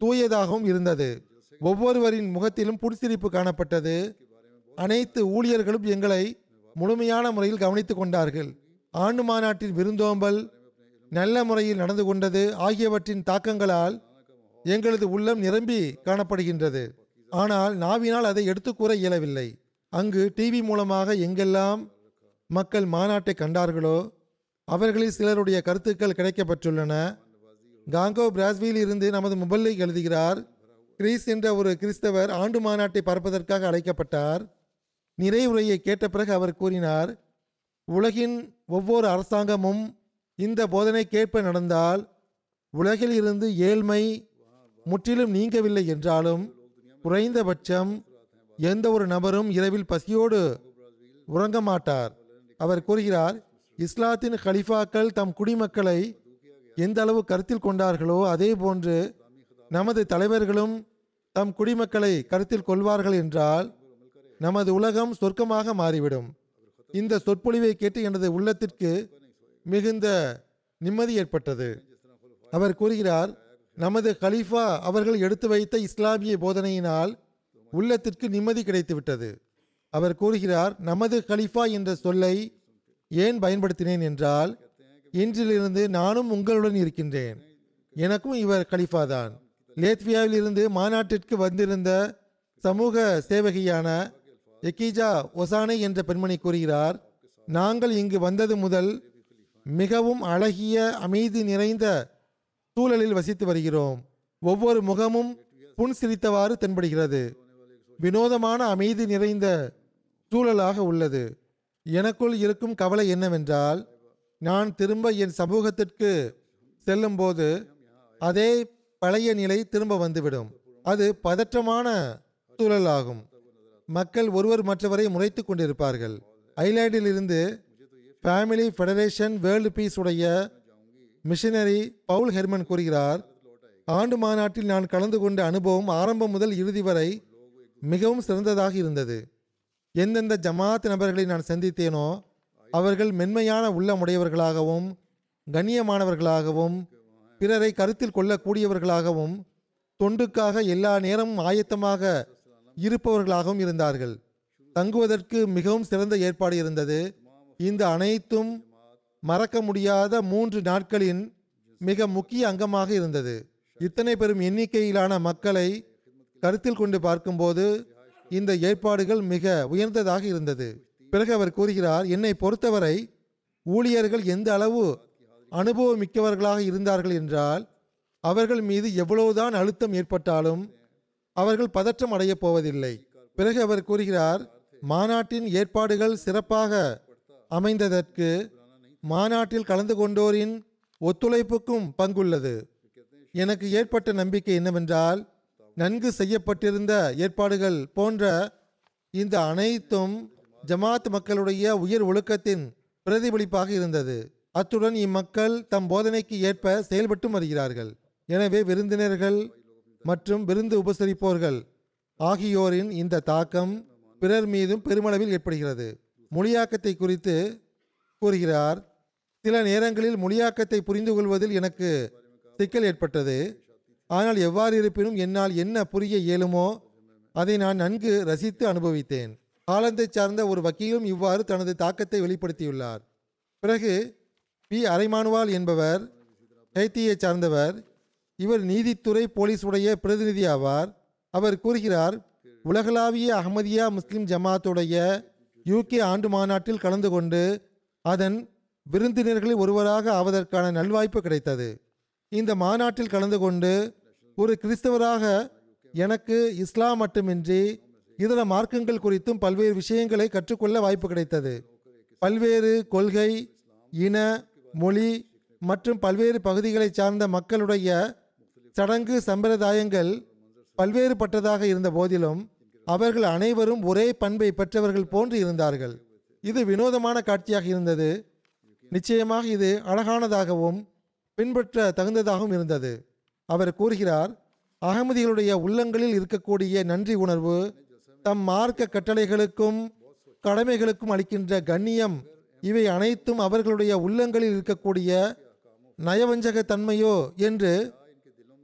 தூயதாகவும் இருந்தது. ஒவ்வொருவரின் முகத்திலும் புடிசிரிப்பு காணப்பட்டது. அனைத்து ஊழியர்களும் எங்களை முழுமையான முறையில் கவனித்துக் கொண்டார்கள். ஆண்டு மாநாட்டின் விருந்தோம்பல் நல்ல முறையில் நடந்து கொண்டது ஆகியவற்றின் தாக்கங்களால் எங்களது உள்ளம் நிரம்பி காணப்படுகின்றது. ஆனால் நாவினால் அதை எடுத்துக் கூற இயலவில்லை. அங்கு டிவி மூலமாக எங்கெல்லாம் மக்கள் மாநாட்டை கண்டார்களோ அவர்களில் சிலருடைய கருத்துக்கள் கிடைக்கப்பெற்றுள்ளன. காங்கோ பிராஸ்வியில் இருந்து நமது முபல்லை எழுதுகிறார் கிரீஸ் என்ற ஒரு கிறிஸ்தவர் ஆண்டு மாநாட்டை பார்ப்பதற்காக அழைக்கப்பட்டார். நிறைவுரையை கேட்ட பிறகு அவர் கூறினார் உலகின் ஒவ்வொரு அரசாங்கமும் இந்த போதனை கேட்ப நடந்தால் உலகில் இருந்து ஏழ்மை முற்றிலும் நீங்கவில்லை என்றாலும் குறைந்தபட்சம் எந்த ஒரு நபரும் இரவில் பசியோடு உறங்க மாட்டார் அவர் கூறுகிறார் இஸ்லாத்தின் கலிஃபாக்கள் தம் குடிமக்களை எந்த அளவு கருத்தில் கொண்டார்களோ அதே போன்று நமது தலைவர்களும் தம் குடிமக்களை கருத்தில் கொள்வார்கள் என்றால் நமது உலகம் சொர்க்கமாக மாறிவிடும். இந்த சொற்பொழிவை கேட்டு எனது உள்ளத்திற்கு மிகுந்த நிம்மதி ஏற்பட்டது. அவர் கூறுகிறார் நமது கலீஃபா அவர்கள் எடுத்து வைத்த இஸ்லாமிய போதனையினால் உள்ளத்திற்கு நிம்மதி கிடைத்துவிட்டது. அவர் கூறுகிறார் நமது கலிஃபா என்ற சொல்லை ஏன் பயன்படுத்தினேன் என்றால் இன்றிலிருந்து நானும் உங்களுடன் இருக்கின்றேன். எனக்கும் இவர் கலிஃபா தான். லேத்வியாவில் இருந்து மாநாட்டிற்கு வந்திருந்த சமூக சேவகியான எக்கீஜா ஒசானே என்ற பெண்மணி கூறுகிறார் நாங்கள் இங்கு வந்தது முதல் மிகவும் அழகிய அமைதி நிறைந்த சூழலில் வசித்து வருகிறோம். ஒவ்வொரு முகமும் புன்சிரித்தவாறு தென்படுகிறது. வினோதமான அமைதி நிறைந்த சூழலாக உள்ளது. எனக்குள் இருக்கும் கவலை என்னவென்றால் நான் திரும்ப என் சமூகத்திற்கு செல்லும்போது அதே பழைய நிலை திரும்ப வந்துவிடும். அது பதற்றமான சூழலாகும். மக்கள் ஒருவர் மற்றவரை முறைத்து கொண்டிருப்பார்கள். ஐலாண்டிலிருந்து ஃபேமிலி ஃபெடரேஷன் வேர்ல்டு பீஸ் உடைய மிஷனரி பவுல் ஹெர்மன் கூறுகிறார் ஆண்டு மாநாட்டில் நான் கலந்து கொண்ட அனுபவம் ஆரம்பம் முதல் இறுதி வரை மிகவும் சிறந்ததாக இருந்தது. எந்தெந்த ஜமாத் நபர்களை நான் சந்தித்தேனோ அவர்கள் மென்மையான உள்ளமுடையவர்களாகவும் கண்ணியமானவர்களாகவும் பிறரை கருத்தில் கொள்ளக்கூடியவர்களாகவும் தொண்டுக்காக எல்லா நேரமும் ஆயத்தமாக இருப்பவர்களாகவும் இருந்தார்கள். தங்குவதற்கு மிகவும் சிறந்த ஏற்பாடு இருந்தது. இந்த அனைத்தும் மறக்க முடியாத மூன்று நாட்களின் மிக முக்கிய அங்கமாக இருந்தது. இத்தனை பெரும் எண்ணிக்கையிலான மக்களை கருத்தில் கொண்டு பார்க்கும்போது இந்த ஏற்பாடுகள் மிக உயர்ந்ததாக இருந்தது. பிறகு அவர் கூறுகிறார் என்னை பொறுத்தவரை ஊழியர்கள் எந்த அளவு அனுபவமிக்கவர்களாக இருந்தார்கள் என்றால் அவர்கள் மீது எவ்வளவுதான் அழுத்தம் ஏற்பட்டாலும் அவர்கள் பதற்றம் அடையப் போவதில்லை. பிறகு அவர் கூறுகிறார் மாநாட்டின் ஏற்பாடுகள் சிறப்பாக அமைந்ததற்கு மாநாட்டில் கலந்து கொண்டோரின் ஒத்துழைப்புக்கும் பங்குள்ளது. எனக்கு ஏற்பட்ட நம்பிக்கை என்னவென்றால் நன்கு செய்யப்பட்டிருந்த ஏற்பாடுகள் போன்ற இந்த அனைத்தும் ஜமாத் மக்களுடைய உயர் ஒழுக்கத்தின் பிரதிபலிப்பாக இருந்தது. அத்துடன் இம்மக்கள் தம் போதனைக்கு ஏற்ப செயல்பட்டு வருகிறார்கள். எனவே விருந்தினர்கள் மற்றும் விருந்து உபசரிப்போர்கள் ஆகியோரின் இந்த தாக்கம் பிறர் மீதும் பெருமளவில் ஏற்படுகிறது. மொழியாக்கத்தை குறித்து கூறுகிறார் சில நேரங்களில் மொழியாக்கத்தை புரிந்து கொள்வதில் எனக்கு சிக்கல் ஏற்பட்டது. ஆனால் எவ்வாறு இருப்பினும் என்னால் என்ன புரிய இயலுமோ அதை நான் நன்கு ரசித்து அனுபவித்தேன். காலந்தை சார்ந்த ஒரு வக்கீலும் இவ்வாறு தனது தாக்கத்தை வெளிப்படுத்தியுள்ளார். பிறகு பி. அரைமானுவால் என்பவர் ஹைத்தியை சார்ந்தவர் இவர் நீதித்துறை போலீஸ் உடைய பிரதிநிதி ஆவார். அவர் கூறுகிறார் உலகளாவிய அகமதியா முஸ்லிம் ஜமாத்துடைய யூகே ஆண்டு மாநாட்டில் கலந்து கொண்டு அதன் விருந்தினர்களில் ஒருவராக ஆவதற்கான நல்வாய்ப்பு கிடைத்தது. இந்த மாநாட்டில் கலந்து கொண்டு ஒரு கிறிஸ்தவராக எனக்கு இஸ்லாம் மட்டுமின்றி இதர மார்க்கங்கள் குறித்தும் பல்வேறு விஷயங்களை கற்றுக்கொள்ள வாய்ப்பு கிடைத்தது. பல்வேறு கொள்கை இன மொழி மற்றும் பல்வேறு பகுதிகளைச் சார்ந்த மக்களுடைய சடங்கு சம்பிரதாயங்கள் பல்வேறுபட்டதாக இருந்த போதிலும் அவர்கள் அனைவரும் ஒரே பண்பை பெற்றவர்கள் போன்று இருந்தார்கள். இது வினோதமான காட்சியாக இருந்தது. நிச்சயமாக இது அழகானதாகவும் பின்பற்ற தகுந்ததாகவும் இருந்தது. அவர் கூறுகிறார் அகமதிகளுடைய உள்ளங்களில் இருக்கக்கூடிய நன்றி உணர்வு தம் மார்க்க கட்டளைகளுக்கும் கடமைகளுக்கும் அளிக்கின்ற கண்ணியம் இவை அனைத்தும் அவர்களுடைய உள்ளங்களில் இருக்கக்கூடிய நயவஞ்சக தன்மையோ என்று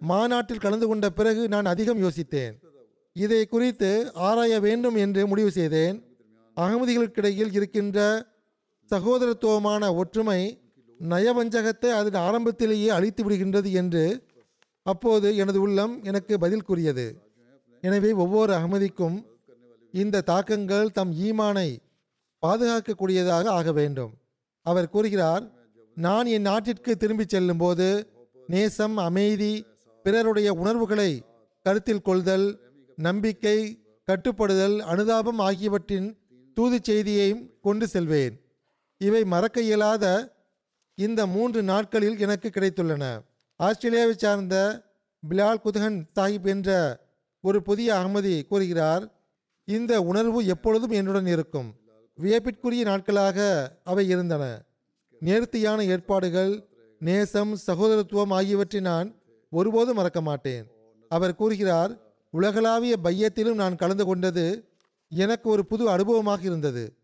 மாநாட்டில் கலந்து கொண்ட பிறகு நான் அதிகம் யோசித்தேன். இதை குறித்து ஆராய வேண்டும் என்று முடிவு செய்தேன். அகமதிகளுக்கிடையில் இருக்கின்ற சகோதரத்துவமான ஒற்றுமை நயவஞ்சகத்தை அதன் ஆரம்பத்திலேயே அழித்து விடுகின்றது என்று அப்போது எனது உள்ளம் எனக்கு பதில் கூறியது. எனவே ஒவ்வொரு அகமதிக்கும் இந்த தாக்கங்கள் தம் ஈமானை பாதுகாக்கக்கூடியதாக ஆக வேண்டும். அவர் கூறுகிறார் நான் என் நாட்டிற்கு திரும்பிச் செல்லும்போது நேசம் அமைதி பிறருடைய உணர்வுகளை கருத்தில் கொள்தல் நம்பிக்கை கட்டுப்படுதல் அனுதாபம் ஆகியவற்றின் தூது செய்தியையும் கொண்டு செல்வேன். இவை மறக்க இயலாத இந்த மூன்று நாட்களில் எனக்கு கிடைத்துள்ளன. ஆஸ்திரேலியாவை சார்ந்த பிலால் குதகன் சாஹிப் என்ற ஒரு புதிய அகமதி கூறுகிறார் இந்த உணர்வு எப்பொழுதும் என்னுடன் இருக்கும். வியப்பிற்குரிய நாட்களாக அவை இருந்தன. நேர்த்தியான ஏற்பாடுகள் நேசம் சகோதரத்துவம் ஆகியவற்றை நான் ஒருபோதும் மறக்க மாட்டேன். அவர் கூறுகிறார் உலகளாவிய பையத்திலும் நான் கலந்து கொண்டது எனக்கு ஒரு புது அனுபவமாக இருந்தது.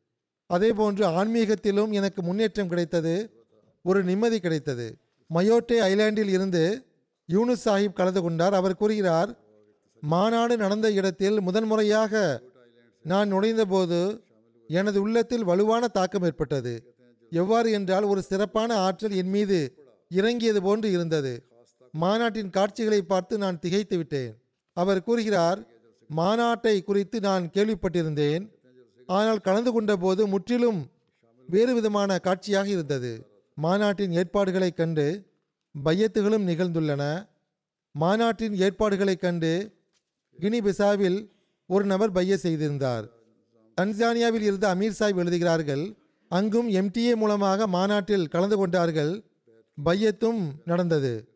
அதேபோன்று ஆன்மீகத்திலும் எனக்கு முன்னேற்றம் கிடைத்தது ஒரு நிம்மதி கிடைத்தது. மயோட்டே ஐலாண்டில் இருந்து யூனுஸ் சாஹிப் கலந்து கொண்டார். அவர் கூறுகிறார் மாநாடு நடந்த இடத்தில் முதன்முறையாக நான் நுழைந்தபோது எனது உள்ளத்தில் வலுவான தாக்கம் ஏற்பட்டது. எவ்வாறு என்றால் ஒரு சிறப்பான ஆற்றல் என் மீது இறங்கியது போன்று இருந்தது. மாநாட்டின் காட்சிகளை பார்த்து நான் திகைத்து விட்டேன். அவர் கூறுகிறார் மாநாட்டை குறித்து நான் கேள்விப்பட்டிருந்தேன். ஆனால் கலந்து கொண்ட போது முற்றிலும் வேறு விதமான காட்சியாக இருந்தது. மாநாட்டின் ஏற்பாடுகளைக் கண்டு பையத்துகளும் நிகழ்ந்துள்ளன. மாநாட்டின் ஏற்பாடுகளைக் கண்டு கினி பிசாவில் ஒரு நபர் பைய செய்திருந்தார். தன்சானியாவில் இருந்து அமீர் சாஹிப் எழுதுகிறார்கள் அங்கும் எம்டிஏ மூலமாக மாநாட்டில் கலந்து கொண்டார்கள். பையத்தும் நடந்தது.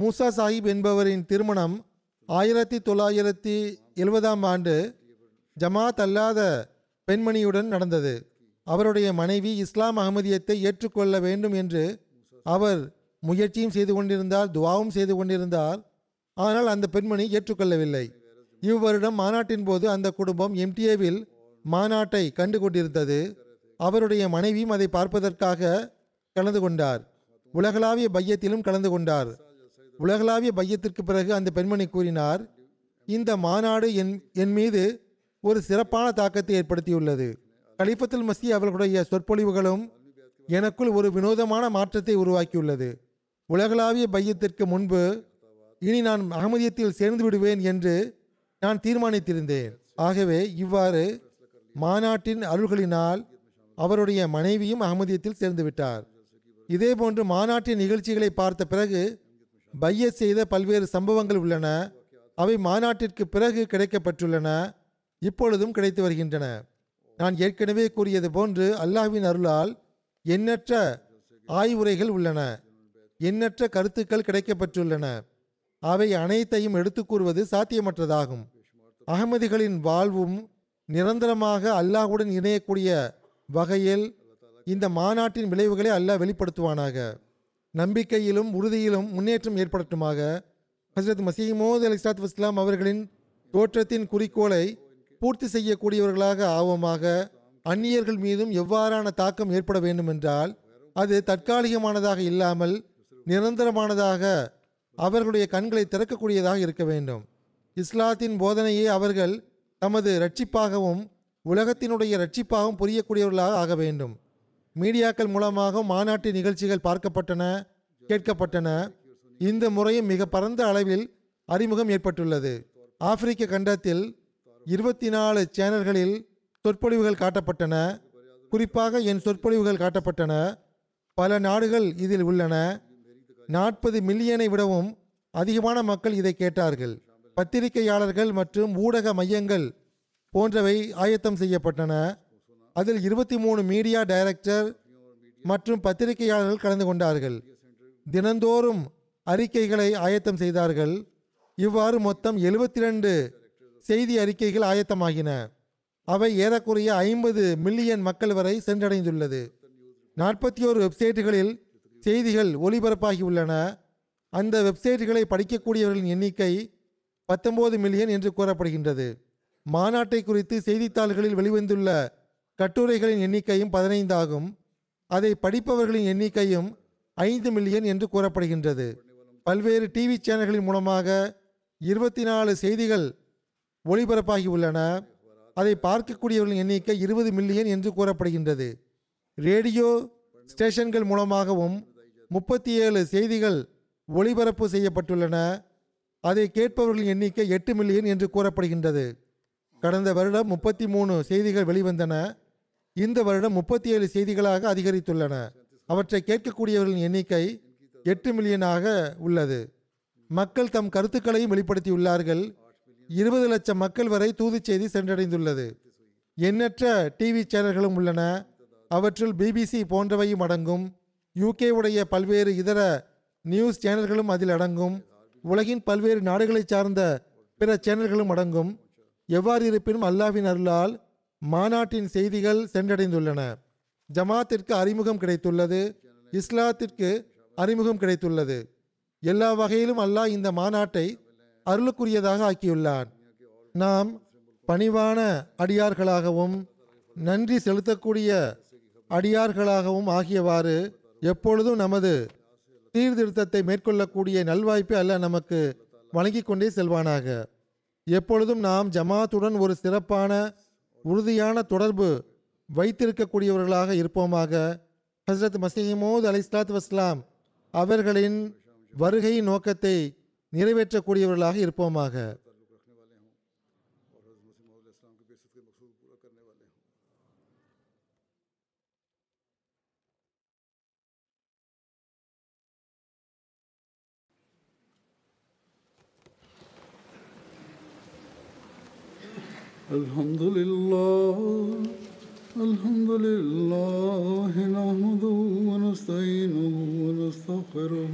மூசா சாஹிப் என்பவரின் திருமணம் ஆயிரத்தி தொள்ளாயிரத்தி எழுபதாம் ஆண்டு ஜமாத் அல்லாத பெண்மணியுடன் நடந்தது. அவருடைய மனைவி இஸ்லாம் அகமதியத்தை ஏற்றுக்கொள்ள வேண்டும் என்று அவர் முயற்சியும் செய்து கொண்டிருந்தார் துவாவும் செய்து கொண்டிருந்தார். ஆனால் அந்த பெண்மணி ஏற்றுக்கொள்ளவில்லை. இவ்வருடம் மாநாட்டின் போது அந்த குடும்பம் எம்டிஏவில் மாநாட்டை கண்டு கொண்டிருந்தது அவருடைய மனைவியும் அதை பார்ப்பதற்காக கலந்து கொண்டார். உலகளாவிய பையத்திலும் கலந்து கொண்டார். உலகளாவிய பையத்திற்கு பிறகு அந்த பெண்மணி கூறினார் இந்த மாநாடு என் என் மீது ஒரு சிறப்பான தாக்கத்தை ஏற்படுத்தியுள்ளது. கலிஃபத்துல் மசி அவர்களுடைய சொற்பொழிவுகளும் எனக்குள் ஒரு வினோதமான மாற்றத்தை உருவாக்கியுள்ளது. உலகளாவிய பையத்திற்கு முன்பு இனி நான் அகமதியத்தில் சேர்ந்து விடுவேன் என்று நான் தீர்மானித்திருந்தேன். ஆகவே இவ்வாறு மாநாட்டின் அருள்களினால் அவருடைய மனைவியும் அகமதியத்தில் சேர்ந்து விட்டார். இதேபோன்று மாநாட்டின் நிகழ்ச்சிகளை பார்த்த பிறகு பையத் செய்த பல்வேறு சம்பவங்கள் உள்ளன. அவை மாநாட்டிற்கு பிறகு கிடைக்கப்பட்டுள்ளன. இப்பொழுதும் கிடைத்து வருகின்றன. நான் ஏற்கனவே கூறியது போன்று அல்லாஹ்வின் அருளால் எண்ணற்ற ஆய்வுரைகள் உள்ளன. எண்ணற்ற கருத்துக்கள் கிடைக்கப்பெற்றுள்ளன. அவை அனைத்தையும் எடுத்து கூறுவது சாத்தியமற்றதாகும். அகமதிகளின் வாழ்வும் நிரந்தரமாக அல்லாஹ்வுடன் இணையக்கூடிய வகையில் இந்த மாநாட்டின் விளைவுகளை அல்லாஹ் வெளிப்படுத்துவானாக. நம்பிக்கையிலும் உறுதியிலும் முன்னேற்றம் ஏற்படட்டுமாக. ஹசரத் மசீமோது அலி இஸ்லாத் இஸ்லாம் அவர்களின் தோற்றத்தின் குறிக்கோளை பூர்த்தி செய்யக்கூடியவர்களாக ஆவமாக அந்நியர்கள் மீதும் எவ்வாறான தாக்கம் ஏற்பட வேண்டுமென்றால் அது தற்காலிகமானதாக இல்லாமல் நிரந்தரமானதாக அவர்களுடைய கண்களை திறக்கக்கூடியதாக இருக்க வேண்டும். இஸ்லாத்தின் போதனையை அவர்கள் தமது ரட்சிப்பாகவும் உலகத்தினுடைய ரட்சிப்பாகவும் புரியக்கூடியவர்களாக ஆக வேண்டும். மீடியாக்கள் மூலமாக மாநாட்டு நிகழ்ச்சிகள் பார்க்கப்பட்டன கேட்கப்பட்டன. இந்த முறையும் மிக பரந்த அளவில் அறிமுகம் ஏற்பட்டுள்ளது. ஆப்பிரிக்க கண்டத்தில் இருபத்தி நாலு சேனல்களில் சொற்பொழிவுகள் காட்டப்பட்டன. குறிப்பாக என் சொற்பொழிவுகள் காட்டப்பட்டன. பல நாடுகள் இதில் உள்ளன. நாற்பது மில்லியனை விடவும் அதிகமான மக்கள் இதை கேட்டார்கள். பத்திரிகையாளர்கள் மற்றும் ஊடக மையங்கள் போன்றவை ஆயத்தம் செய்யப்பட்டன. அதில் இருபத்தி மூணு மீடியா டைரக்டர் மற்றும் பத்திரிகையாளர்கள் கலந்து கொண்டார்கள். தினந்தோறும் அறிக்கைகளை ஆயத்தம் செய்தார்கள். இவ்வாறு மொத்தம் எழுபத்தி ரெண்டு செய்தி அறிக்கைகள் ஆயத்தமாகின. அவை ஏறக்குறைய ஐம்பது மில்லியன் மக்கள் வரை சென்றடைந்துள்ளது. நாற்பத்தி ஓரு வெப்சைட்டுகளில் செய்திகள் ஒளிபரப்பாகி உள்ளன அந்த வெப்சைட்டுகளை படிக்கக்கூடியவர்களின் எண்ணிக்கை பத்தொன்பது மில்லியன் என்று கூறப்படுகின்றது. மாநாட்டை குறித்து செய்தித்தாள்களில் வெளிவந்துள்ள கட்டுரைகளின் எண்ணிக்கையும் பதினைந்து ஆகும். அதை படிப்பவர்களின் எண்ணிக்கையும் ஐந்து மில்லியன் என்று கூறப்படுகின்றது. பல்வேறு டிவி சேனல்களின் மூலமாக இருபத்தி நாலு செய்திகள் ஒளிபரப்பாகி உள்ளன. அதை பார்க்கக்கூடியவர்களின் எண்ணிக்கை இருபது மில்லியன் என்று கூறப்படுகின்றது. ரேடியோ ஸ்டேஷன்கள் மூலமாகவும் முப்பத்தி ஏழு செய்திகள் ஒளிபரப்பு செய்யப்பட்டுள்ளன. அதை கேட்பவர்களின் எண்ணிக்கை எட்டு மில்லியன் என்று கூறப்படுகின்றது. கடந்த வருடம் முப்பத்தி மூணு செய்திகள் வெளிவந்தன. இந்த வருடம் முப்பத்தி ஏழு செய்திகளாக அதிகரித்துள்ளன. அவற்றை கேட்கக்கூடியவர்களின் எண்ணிக்கை எட்டு மில்லியனாக உள்ளது. மக்கள் தம் கருத்துக்களையும் வெளிப்படுத்தியுள்ளார்கள். இருபது லட்சம் மக்கள் வரை தூது செய்தி சென்றடைந்துள்ளது. எண்ணற்ற டிவி சேனல்களும் உள்ளன. அவற்றுள் பிபிசி போன்றவையும் அடங்கும். யூகே உடைய பல்வேறு இதர நியூஸ் சேனல்களும் அதில் அடங்கும். உலகின் பல்வேறு நாடுகளைச் சார்ந்த பிற சேனல்களும் அடங்கும். எவ்வாறு இருப்பினும் அல்லாஹ்வின் அருளால் மாநாட்டின் செய்திகள் சென்றடைந்துள்ளன. ஜமாத்திற்கு அறிமுகம் கிடைத்துள்ளது. இஸ்லாத்திற்கு அறிமுகம் கிடைத்துள்ளது. எல்லா வகையிலும் அல்லாஹ் இந்த மாநாட்டை அருளுக்குரியதாக ஆக்கியுள்ளார். நாம் பணிவான அடியார்களாகவும் நன்றி செலுத்தக்கூடிய அடியார்களாகவும் ஆகியவாறு எப்பொழுதும் நமது சீர்திருத்தத்தை மேற்கொள்ளக்கூடிய நல்வாய்ப்பை அல்ல நமக்கு வழங்கி கொண்டே செல்வானாக. எப்பொழுதும் நாம் ஜமாத்துடன் ஒரு சிறப்பான உறுதியான தொடர்பு வைத்திருக்கக்கூடியவர்களாக இருப்போமாக. ஹஸ்ரத் மசீமோத் அலி இஸ்லாத் வஸ்லாம் அவர்களின் வருகையின் நோக்கத்தை நிறைவேற்றக்கூடியவர்களாக இருப்போமாக الحمد لله الحمد لله نحمده ونستعينه ونستغفره